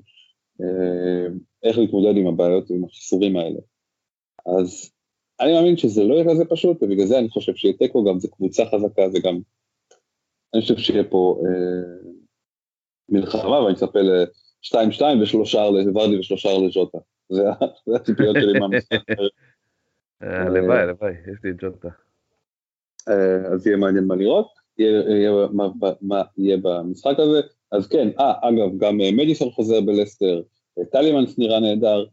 S2: איך להתמודד עם הבעיות, עם החיסורים האלה. אז אני מאמין שזה לא יהיה כזה פשוט, ובגלל זה אני חושב שיהיה תיקו, גם זו קבוצה חזקה, זה גם, אני חושב שיהיה פה אה, מלחמה, ואני מצפה ל-2-2 ושלושה לוורדי ושלושה לז'וטה. זה הציפיות שלי מהמשחק.
S1: אה, הלוואי, הלוואי, יש לי את ג'וטה.
S2: אה, אז יהיה מעניין מה לראות, מה יהיה במשחק הזה. אז כן, אה, אגב, גם אה, מדיסון חוזר בלסטר, טלימנס נראה נהדר.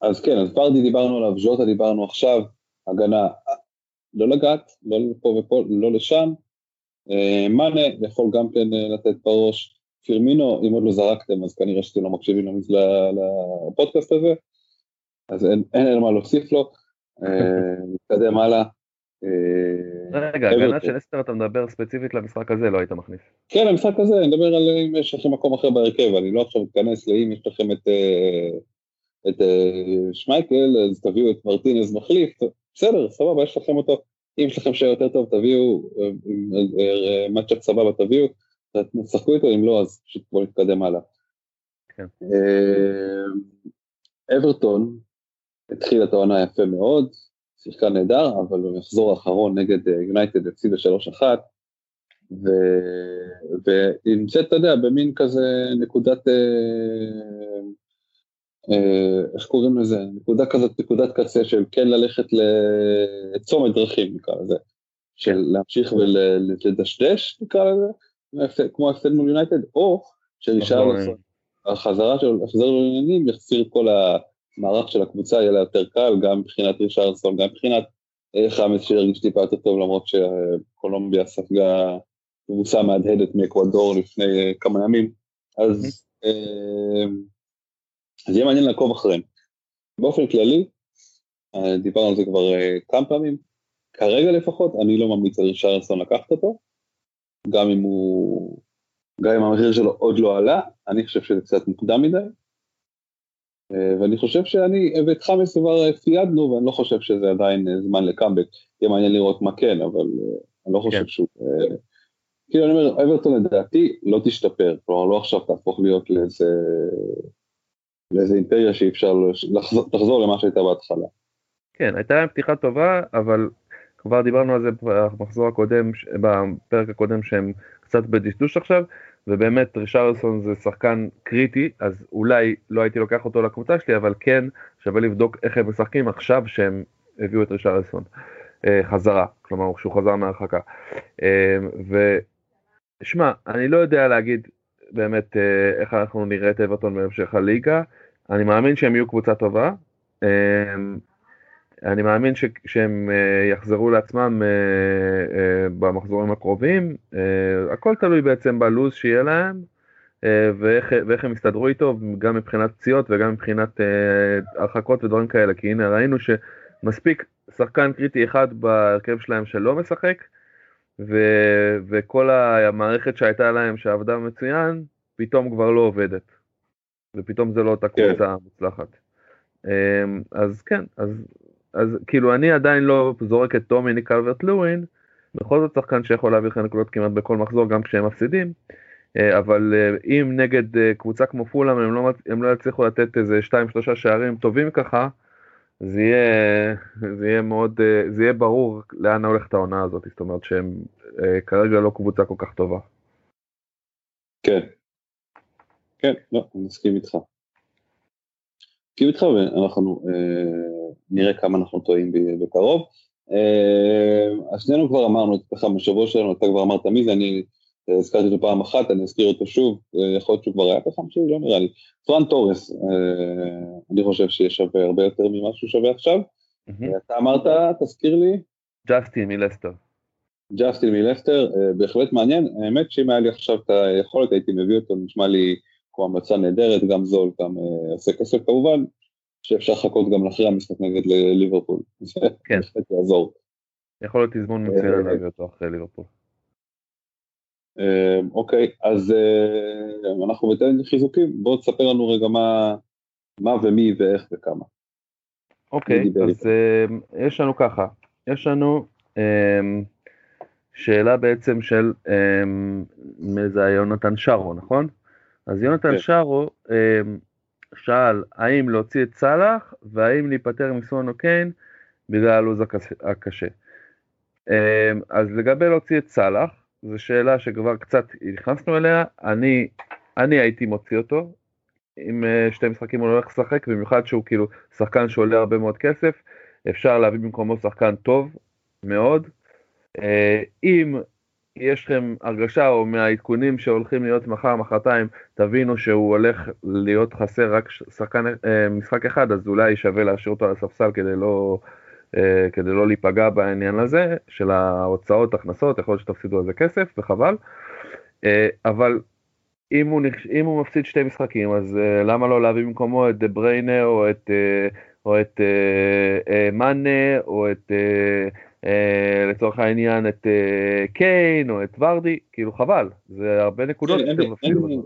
S2: אז כן, אז ורדי דיברנו עליו, ז'וטה דיברנו עכשיו, הגנה לא לגעת, לא לפה ופה, לא לשם. מאנה יכול גם כן לתת בראש. פירמינו, אם עוד לא זרקתם, אז כנראה שאתם לא מקשיבים לפודקאסט הזה, אז אין, אין אין מה להוסיף לו. נתקדם הלאה.
S1: רגע, הגנה של אסטר אתה מדבר ספציפית למשחק הזה, לא היית מכניס.
S2: כן, המשחק הזה, אני מדבר על אם יש לכם מקום אחר בהרכב, אני לא עכשיו אכנס לאם יש לכם את, את שמייקל, אז תביאו את מרטינז מחליף, בסדר, סבבה, יש לכם אותו. אם יש לכם שוער יותר טוב, תביאו, מצ'אפ סבבה, תביאו. תשחקו איתו, אם לא, אז פשוט בואו נתקדם הלאה. כן. אברטון התחיל את העונה יפה מאוד, שיחקה נהדר, אבל במחזור האחרון נגד יונייטד הפסידה 3-1, והיא נמצאת, אתה יודע, במין כזה נקודת, אה, אה, איך קוראים לזה? נקודה כזאת, נקודת קצה של כן ללכת לצומת דרכים, נקרא לזה, של להמשיך ולדשדש, נקרא לזה, כמו ההפסד מול יונייטד, או שרישרלסון, החזרה שלו, החזר לעניינים, יחסיר את כל המערך של הקבוצה, יהיה לה יותר קל, גם מבחינת רישרלסון, גם מבחינת חמאס שהרגיש טיפה יותר טוב, למרות שקולומביה ספגה קבוצה מהדהדת מאקוודור לפני כמה ימים, אז אז יהיה מעניין לעקוב אחריהם. באופן כללי, דיברנו על זה כבר כמה פעמים, כרגע לפחות, אני לא ממליץ על רישרלסון לקחת אותו, גם אם הוא, גם אם המחיר שלו עוד לא עלה, אני חושב שזה קצת מוקדם מדי. אה, ואני חושב שאני ואת חמאס כבר ציידנו, ואני לא חושב שזה עדיין אה, זמן לקאמבק. יהיה מעניין לראות מה כן, אבל אה, אני לא חושב כן. שהוא... כאילו אני אומר, אברטון לדעתי לא תשתפר, כלומר לא עכשיו תהפוך להיות לאיזה, לאיזה אימפריה שאי אפשר לחזור, לחזור למה שהייתה בהתחלה.
S1: כן, הייתה להם פתיחה טובה, אבל כבר דיברנו על זה במחזור הקודם, בפרק הקודם שהם קצת בדשדוש עכשיו, ובאמת רישרלסון זה שחקן קריטי, אז אולי לא הייתי לוקח אותו לקבוצה שלי, אבל כן שווה לבדוק איך הם משחקים עכשיו שהם הביאו את רישרלסון אה, חזרה, כלומר שהוא חזר מהרחקה. אה, ושמע, אני לא יודע להגיד באמת אה, איך אנחנו נראה את אברטון בהמשך הליגה, אני מאמין שהם יהיו קבוצה טובה. אני מאמין ש, שהם uh, יחזרו לעצמם במחזורים הקרובים, הכל תלוי בעצם בלוז שיהיה להם ואיך, ואיך הם יסתדרו איתו, גם מבחינת פציעות וגם מבחינת הרחקות ודברים כאלה, כי הנה ראינו שמספיק שחקן קריטי אחד בהרכב שלהם שלא משחק, ו, וכל המערכת שהייתה להם שעבדה מצוין, פתאום כבר לא עובדת, ופתאום זה לא אותה כן. קבוצה מוצלחת. אז כן, אז אז כאילו אני עדיין לא זורק את טומי קלברט לואין, בכל זאת שחקן שיכול להביא לך נקודות כמעט בכל מחזור גם כשהם מפסידים, אה, אבל אה, אם נגד אה, קבוצה כמו פולאם הם לא, הם לא יצליחו לתת איזה 2-3 שערים טובים ככה, זה יהיה, זה יהיה מאוד, זה יהיה ברור לאן הולכת העונה הזאת, זאת אומרת שהם כרגע לא קבוצה כל כך טובה.
S2: כן, כן, לא, אני מסכים איתך. מסכים איתך ואנחנו אה, נראה כמה אנחנו טועים בקרוב. אה, אז שנינו כבר אמרנו את זה בשבוע שלנו, אתה כבר אמרת מי זה, אני אה, הזכרתי אותו פעם אחת, אני אזכיר אותו שוב, אה, יכול להיות שהוא כבר היה ככה שלי, לא נראה לי. פרן תורס, אה, אני חושב שיש שווה הרבה יותר ממה שהוא שווה עכשיו. Mm-hmm. אתה אמרת, תזכיר לי.
S1: ג'סטין מלסטר.
S2: ג'סטין מלסטר, אה, בהחלט מעניין, האמת שאם היה לי עכשיו את היכולת הייתי מביא אותו, נשמע לי כמו המלצה נהדרת, גם זול, גם עושה כסף כמובן, שאפשר לחכות גם לאחרי המשחק נגד ליברפול, זה כן. בהחלט יעזור.
S1: יכול להיות תזמון מצוין אה, להביא אותו אחרי ליברפול.
S2: אה, אוקיי, אז אנחנו ניתן חיזוקים, בואו תספר לנו רגע מה, מה ומי ואיך וכמה.
S1: אוקיי, אז uh, יש לנו ככה, יש לנו um, שאלה בעצם של, um, זה יונתן שרו, נכון? אז יונתן כן. שרו um, שאל האם להוציא את סאלח והאם להיפטר מסון אוקיין בגלל הלו"ז הקשה. Um, אז לגבי להוציא את סאלח, זו שאלה שכבר קצת נכנסנו אליה, אני, אני הייתי מוציא אותו, עם אה, שתי משחקים הוא לא הולך לשחק, במיוחד שהוא כאילו שחקן שעולה הרבה מאוד כסף, אפשר להביא במקומו שחקן טוב מאוד. אה, אם יש לכם הרגשה או מהעדכונים שהולכים להיות מחר, מחרתיים, תבינו שהוא הולך להיות חסר רק שחקן, אה, משחק אחד, אז אולי שווה להשאיר אותו על הספסל כדי לא, כדי לא להיפגע בעניין הזה של ההוצאות, הכנסות, יכול להיות שתפסידו על זה כסף וחבל. אבל אם הוא, נכ... אם הוא מפסיד שתי משחקים, אז uh, למה לא להביא במקומו את דה בריינה או את, או את מאנה או את, לצורך העניין, את קיין או את ורדי, כאילו חבל, זה הרבה נקודות
S2: כן, שאתם מפסידים.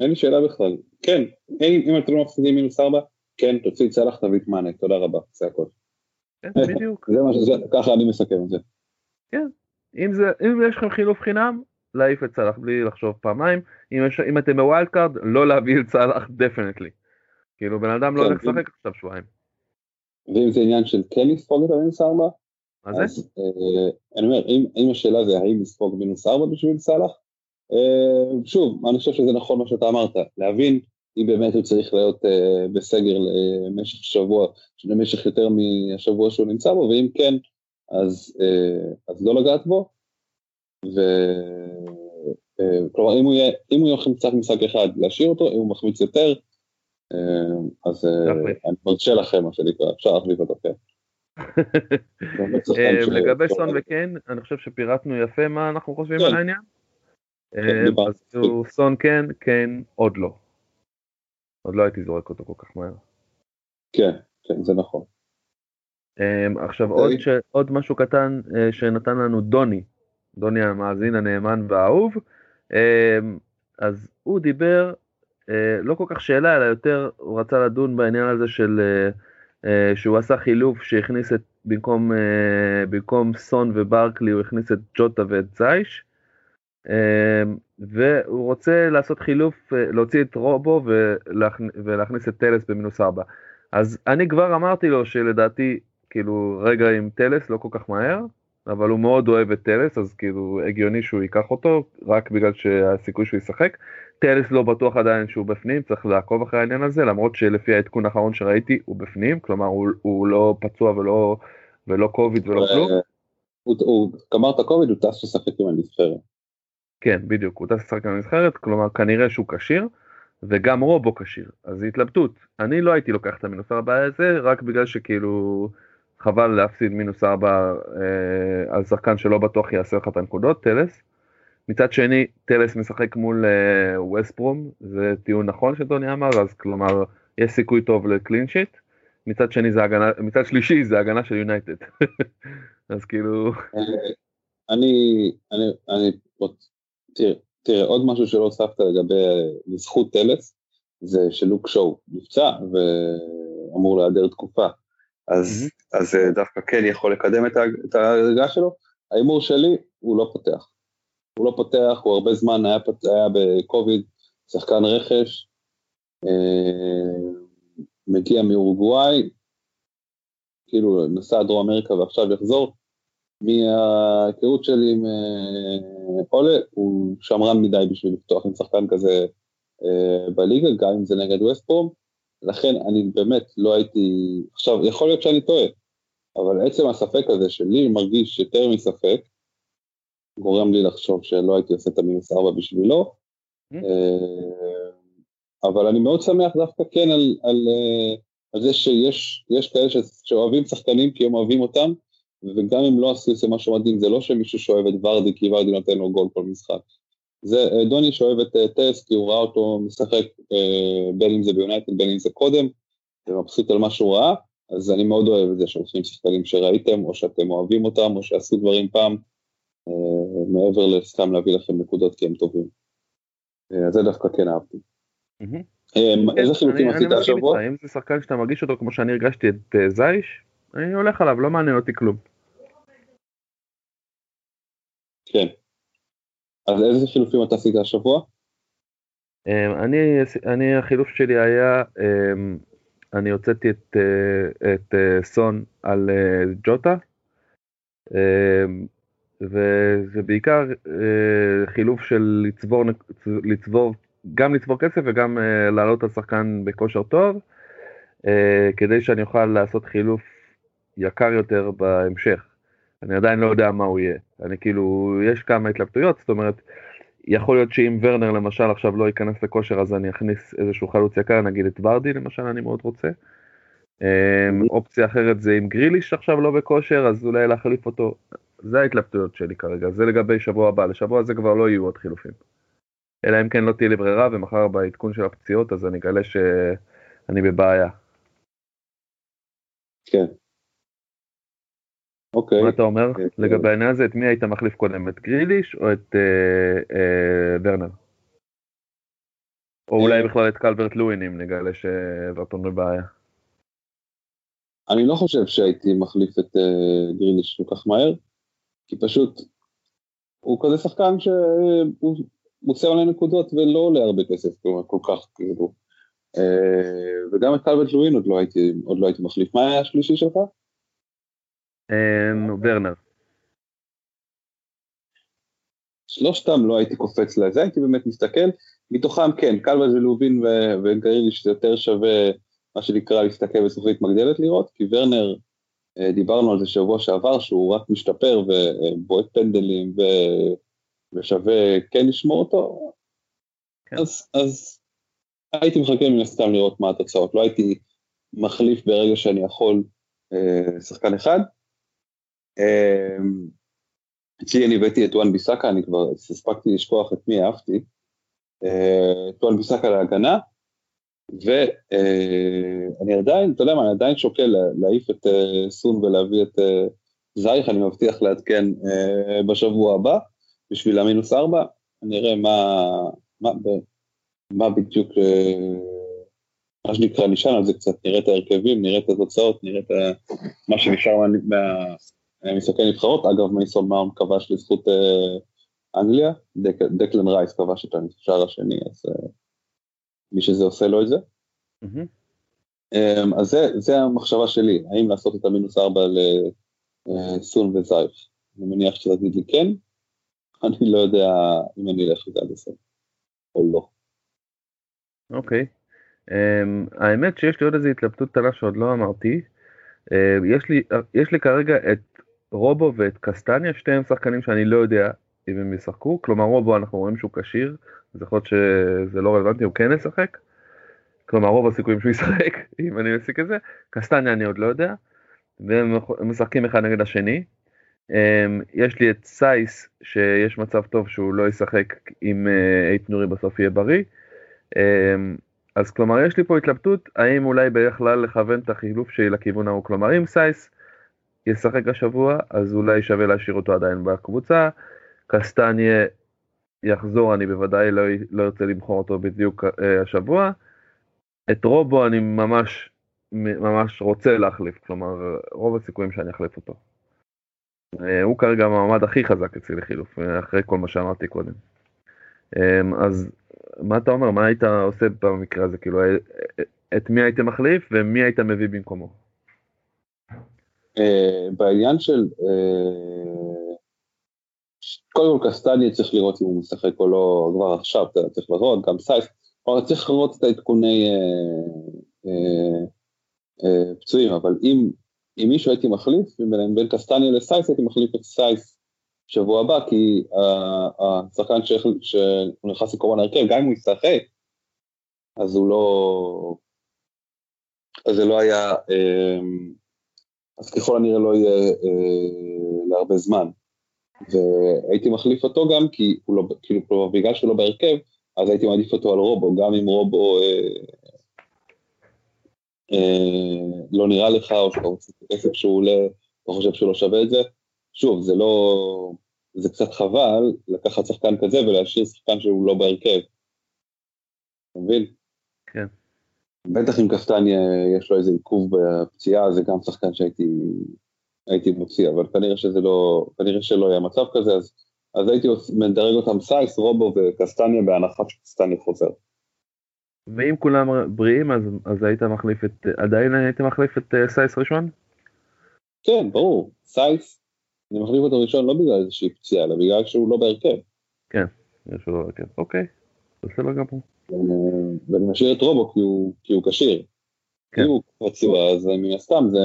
S2: אין לי שאלה בכלל, כן, אם, אתם לא מפסידים מינוס ארבע, כן, תוציא סלאח, תביא את מאנה, תודה רבה, זה הכל.
S1: כן, בדיוק.
S2: זה מה שזה, ככה אני מסכם את זה.
S1: כן, אם, זה, אם יש לכם חילוף חינם, להעיף את סאלח בלי לחשוב פעמיים, אם, יש, אם אתם ב wild card, לא להביא את סאלח definitely. כאילו בן אדם לא כן, הולך לשחק עכשיו שבועיים.
S2: ואם זה עניין של כן לספוג את המינוס ארבע,
S1: מה זה?
S2: אז אה, אני אומר, אם, אם השאלה זה האם לספוג מינוס ארבע בשביל סאלח, אה, שוב, אני חושב שזה נכון מה שאתה אמרת, להבין אם באמת הוא צריך להיות אה, בסגר למשך שבוע, למשך יותר מהשבוע שהוא נמצא בו, ואם כן, אז, אה, אז לא לגעת בו, ו... אה, כלומר, אם הוא יהיה, אם הוא יהיה קצת משחק אחד, להשאיר אותו, אם הוא מחמיץ יותר, אז אני מרשה לכם, מה שנקרא, אפשר להחליף אותו, כן.
S1: לגבי סון וקן, אני חושב שפירטנו יפה מה אנחנו חושבים כן. על העניין. כן, אז סון כן, כן, עוד לא. עוד לא הייתי זורק אותו כל כך מהר.
S2: כן, כן, זה נכון.
S1: עכשיו עוד משהו קטן שנתן לנו דוני דוני המאזין הנאמן והאהוב, אמ, אז הוא דיבר, אה, לא כל כך שאלה, אלא יותר הוא רצה לדון בעניין הזה של, אה, אה, שהוא עשה חילוף שהכניס את, במקום, במקום סון וברקלי הוא הכניס את ג'וטה ואת זייש, אמ, והוא רוצה לעשות חילוף, להוציא את רובו ולהכניס את טלס במינוס ארבע. אז אני כבר אמרתי לו שלדעתי, כאילו רגע עם טלס לא כל כך מהר, אבל הוא מאוד אוהב את טלס, אז כאילו הגיוני שהוא ייקח אותו, רק בגלל שהסיכוי שהוא ישחק. טלס לא בטוח עדיין שהוא בפנים, צריך לעקוב אחרי העניין הזה, למרות שלפי העדכון האחרון שראיתי הוא בפנים, כלומר הוא, הוא לא פצוע ולא, ולא קוביד ולא כלום.
S2: הוא גמר את הקוביד, הוא טס לשחק עם הנבחרת.
S1: כן, בדיוק, הוא טס לשחק הנבחרת, כלומר כנראה שהוא כשיר, וגם רובו כשיר, אז זו התלבטות. אני לא הייתי לוקח את המינוס ארבע הזה, רק בגלל שכאילו... חבל להפסיד מינוס ארבע אה, על שחקן שלא בטוח יעשה לך את הנקודות, טלס. מצד שני, טלס משחק מול אה, ווסטברום, זה טיעון נכון שטוני אמר, אז כלומר, יש סיכוי טוב לקלין שיט. מצד שני זה הגנה, מצד שלישי זה הגנה של יונייטד. אז כאילו...
S2: אני, אני, אני, תראה, תראה, עוד משהו שלא הוספת לגבי זכות טלס, זה שלוק שואו נפצע ואמור להיעדר תקופה. אז, mm-hmm. אז אה, דווקא כן יכול לקדם את, את ההרגה שלו. ההימור שלי, הוא לא פותח. הוא לא פותח, הוא הרבה זמן היה, היה בקוביד, שחקן רכש, אה, מגיע מאורוגוואי, כאילו נסע דרום אמריקה ועכשיו יחזור. מההיכרות שלי עם אה, אולה, הוא שמרן מדי בשביל לפתוח עם שחקן כזה אה, בליגה, גם אם זה נגד ווסטפורם. לכן אני באמת לא הייתי, עכשיו יכול להיות שאני טועה, אבל עצם הספק הזה שלי מרגיש יותר מספק, גורם לי לחשוב שלא הייתי עושה את המינוס ארבע בשבילו, mm. אה, אבל אני מאוד שמח דווקא כן על, על, אה, על זה שיש כאלה שאוהבים שחקנים כי הם אוהבים אותם, וגם אם לא איזה משהו מדהים, זה לא שמישהו שאוהב את ורדי כי ורדי נותן לו גול כל משחק. זה אה, דוני שאוהב את אה, טס כי הוא ראה אותו משחק אה, בין אם זה ביונייטד בין אם זה קודם ומבסוט על מה שהוא ראה אז אני מאוד אוהב את זה שהולכים שחקנים שראיתם או שאתם אוהבים אותם או שעשו דברים פעם מעבר לסתם להביא לכם נקודות כי הם טובים. אז זה דווקא כן אהבתי. כן, איזה חילופים עשית השבוע?
S1: אם זה שחקן שאתה מרגיש אותו כמו שאני הרגשתי את זייש, אני הולך עליו, לא מעניין אותי כלום.
S2: כן. אז איזה חילופים אתה עשית השבוע?
S1: אמ, אני, אני החילוף שלי היה, אמ, אני הוצאתי את, אה, את אה, סון על אה, ג'וטה, אמ, וזה בעיקר חילוף של לצבור, לצבור, גם לצבור כסף וגם לעלות את השחקן בכושר טוב, כדי שאני אוכל לעשות חילוף יקר יותר בהמשך. אני עדיין לא יודע מה הוא יהיה. אני כאילו, יש כמה התלבטויות, זאת אומרת, יכול להיות שאם ורנר למשל עכשיו לא ייכנס לכושר אז אני אכניס איזשהו חלוץ יקר, נגיד את ורדי למשל, אני מאוד רוצה. אמ, אופציה אחרת זה אם גריליש עכשיו לא בכושר, אז אולי להחליף אותו. זה ההתלבטויות שלי כרגע, זה לגבי שבוע הבא, לשבוע הזה כבר לא יהיו עוד חילופים. אלא אם כן לא תהיה לי ברירה ומחר בעדכון של הפציעות אז אני אגלה שאני בבעיה.
S2: כן. אוקיי.
S1: מה אתה אומר אוקיי. לגבי העניין הזה? את מי היית מחליף קודם? את גריליש או את אה, אה, ורנר? או אולי אה. בכלל את קלברט לואין אם נגלה שאברטון בבעיה.
S2: אני לא חושב שהייתי מחליף את גריליש כל כך מהר, כי פשוט הוא כזה שחקן שהוא מוצא עלי נקודות ולא עולה הרבה כסף, כלומר כל כך כאילו. וגם את קלברט לואין לא הייתי, עוד לא הייתי מחליף. מה היה השלישי שלך?
S1: אמ, ורנר.
S2: שלושתם לא הייתי קופץ לזה, הייתי באמת מסתכל, מתוכם כן, קלווה ולובין וגרילי שזה יותר שווה מה שנקרא להסתכל בזכוכית מגדלת לראות, כי ורנר, אה, דיברנו על זה שבוע שעבר, שהוא רק משתפר ובועט פנדלים ו... ושווה כן לשמור אותו, כן. אז, אז הייתי מחכה מן הסתם לראות מה התוצאות, לא הייתי מחליף ברגע שאני יכול אה, שחקן אחד, אצלי אני הבאתי את וואן ביסאקה, אני כבר הספקתי לשכוח את מי אהבתי, אה, את וואן ביסאקה להגנה, ואני עדיין, אתה יודע מה, אני עדיין שוקל להעיף את אה, סון ולהביא את אה, זייך, אני מבטיח לעדכן בשבוע הבא, בשביל המינוס ארבע, נראה מה, מה, מה בדיוק, מה שנקרא, נשען על זה קצת, נראה את ההרכבים, נראה את התוצאות, נראה את מה שנשאר מה, משחקי נבחרות, אגב מייסון מאונט כבש לזכות אה, אנגליה, דק, דקלן רייס כבש את השער השני, אז אה, מי שזה עושה לו את זה. Mm-hmm. אה, אז זה, זה המחשבה שלי, האם לעשות את המינוס ארבע לסון אה, וזייף. אני מניח שתגיד לי כן, אני לא יודע אם אני אלך לזה עד הסוף או לא.
S1: אוקיי. Okay. Um, האמת שיש לי עוד איזו התלבטות קטנה שעוד לא אמרתי. Uh, יש, לי, יש לי כרגע את רובו ואת קסטניה, שתיהם שחקנים שאני לא יודע אם הם ישחקו, כלומר רובו אנחנו רואים שהוא כשיר, אז יכול להיות שזה לא רלוונטי, הוא כן ישחק, כלומר רוב הסיכויים שהוא ישחק, אם אני מסיק את זה, קסטניה אני עוד לא יודע, והם משחקים אחד נגד השני. אמ, יש לי את סייס, שיש מצב טוב שהוא לא ישחק אם אייט נורי בסוף יהיה בריא. אמ, אז כלומר יש לי פה התלבטות האם אולי בכלל לכוון את החילוף שלי לכיוון ההוא, כלומר אם סייס ישחק השבוע, אז אולי שווה להשאיר אותו עדיין בקבוצה. קסטניה יחזור, אני בוודאי לא, לא ארצה למכור אותו בדיוק אה, השבוע. את רובו אני ממש ממש רוצה להחליף, כלומר רוב הסיכויים שאני אחליף אותו. אה, הוא כרגע המעמד הכי חזק אצלי לחילוף, אחרי כל מה שאמרתי קודם. אה, אז מה אתה אומר, מה היית עושה במקרה הזה, כאילו, אה, אה, את מי היית מחליף ומי היית מביא במקומו?
S2: אה, בעניין של, uh, קודם כל קסטניה צריך לראות אם הוא משחק או לא כבר עכשיו, אתה צריך לראות, גם סייס, כלומר צריך לראות את העדכוני uh, פצועים, אבל אם, אם מישהו הייתי מחליף, בין, בין קסטניה לסייס הייתי מחליף את סייס שבוע הבא, כי השחקן שהוא נכנס לקורונה הרכב, גם אם הוא ישחק, אז הוא לא, אז זה לא היה, אז ככל הנראה לא יהיה אה, להרבה זמן. והייתי מחליף אותו גם כי הוא לא, כאילו, כלומר, בגלל שהוא לא בהרכב, אז הייתי מעדיף אותו על רובו, גם אם רובו אה, אה, לא נראה לך, או שאתה רוצה את הכסף שהוא עולה, אתה חושב שהוא לא שווה את זה. שוב, זה לא, זה קצת חבל לקחת שחקן כזה ולהשאיר שחקן שהוא לא בהרכב. אתה מבין? בטח אם קסטניה יש לו איזה עיכוב בפציעה, זה גם שחקן שהייתי הייתי מוציא, אבל כנראה שזה לא, כנראה שלא היה מצב כזה, אז, אז הייתי מדרג אותם סייס, רובו וקסטניה בהנחה שקסטניה חוזר.
S1: ואם כולם בריאים אז, אז היית מחליף את, עדיין היית מחליף את uh, סייס ראשון?
S2: כן, ברור, סייס, אני מחליף אותו ראשון לא בגלל איזושהי פציעה, אלא בגלל שהוא לא בהרכב.
S1: כן, יש לו בהרכב, אוקיי, בסדר גמור.
S2: ואני משאיר את רובו כי הוא כשיר. כן. אם הוא פצוע אז מן הסתם זה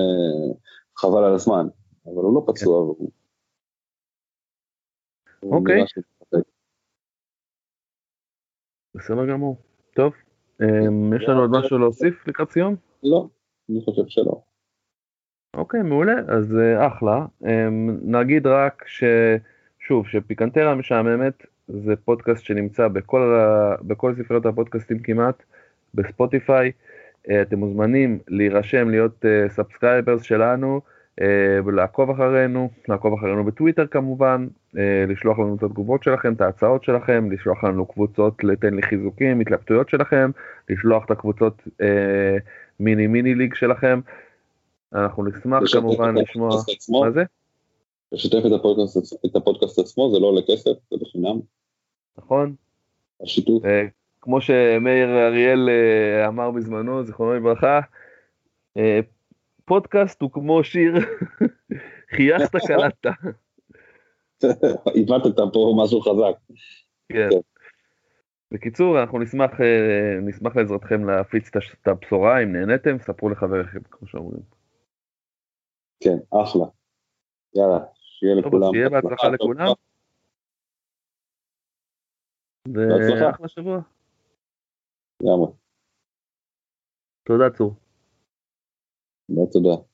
S2: חבל על הזמן, אבל הוא לא פצוע. כן. והוא...
S1: אוקיי. בסדר גמור. טוב, אמ, יש לנו עוד משהו להוסיף לקראת סיום?
S2: לא, אני חושב שלא.
S1: אוקיי, מעולה, אז אה, אחלה. אמ, נגיד רק ששוב, שפיקנטריה משעממת זה פודקאסט שנמצא בכל, בכל ספריות הפודקאסטים כמעט, בספוטיפיי. אה, אתם מוזמנים להירשם, להיות subscribers אה, שלנו, אה, לעקוב אחרינו, לעקוב אחרינו בטוויטר כמובן, לשלוח לנו את התגובות שלכם, את ההצעות שלכם, לשלוח לנו קבוצות לתן לי חיזוקים, התלבטויות שלכם, לשלוח את הקבוצות uh, מיני מיני ליג שלכם. אנחנו נשמח כמובן לשמוע, מה זה?
S2: לשתף את הפודקאסט, את הפודקאסט עצמו, זה לא עולה כסף, זה בחינם.
S1: נכון.
S2: השיתוף.
S1: כמו שמאיר אריאל אה, אמר בזמנו, זיכרונו לברכה, אה, פודקאסט הוא כמו שיר, חייכת קלטת.
S2: איבדת פה משהו חזק.
S1: כן. בקיצור, אנחנו נשמח, נשמח לעזרתכם להפיץ את הבשורה, אם נהניתם, ספרו לחבריכם, כמו שאומרים.
S2: כן, אחלה. יאללה, שיהיה לכולם.
S1: שיהיה בהצלחה לכולם. ואחלה שבוע.
S2: לגמרי.
S1: תודה צור.
S2: תודה.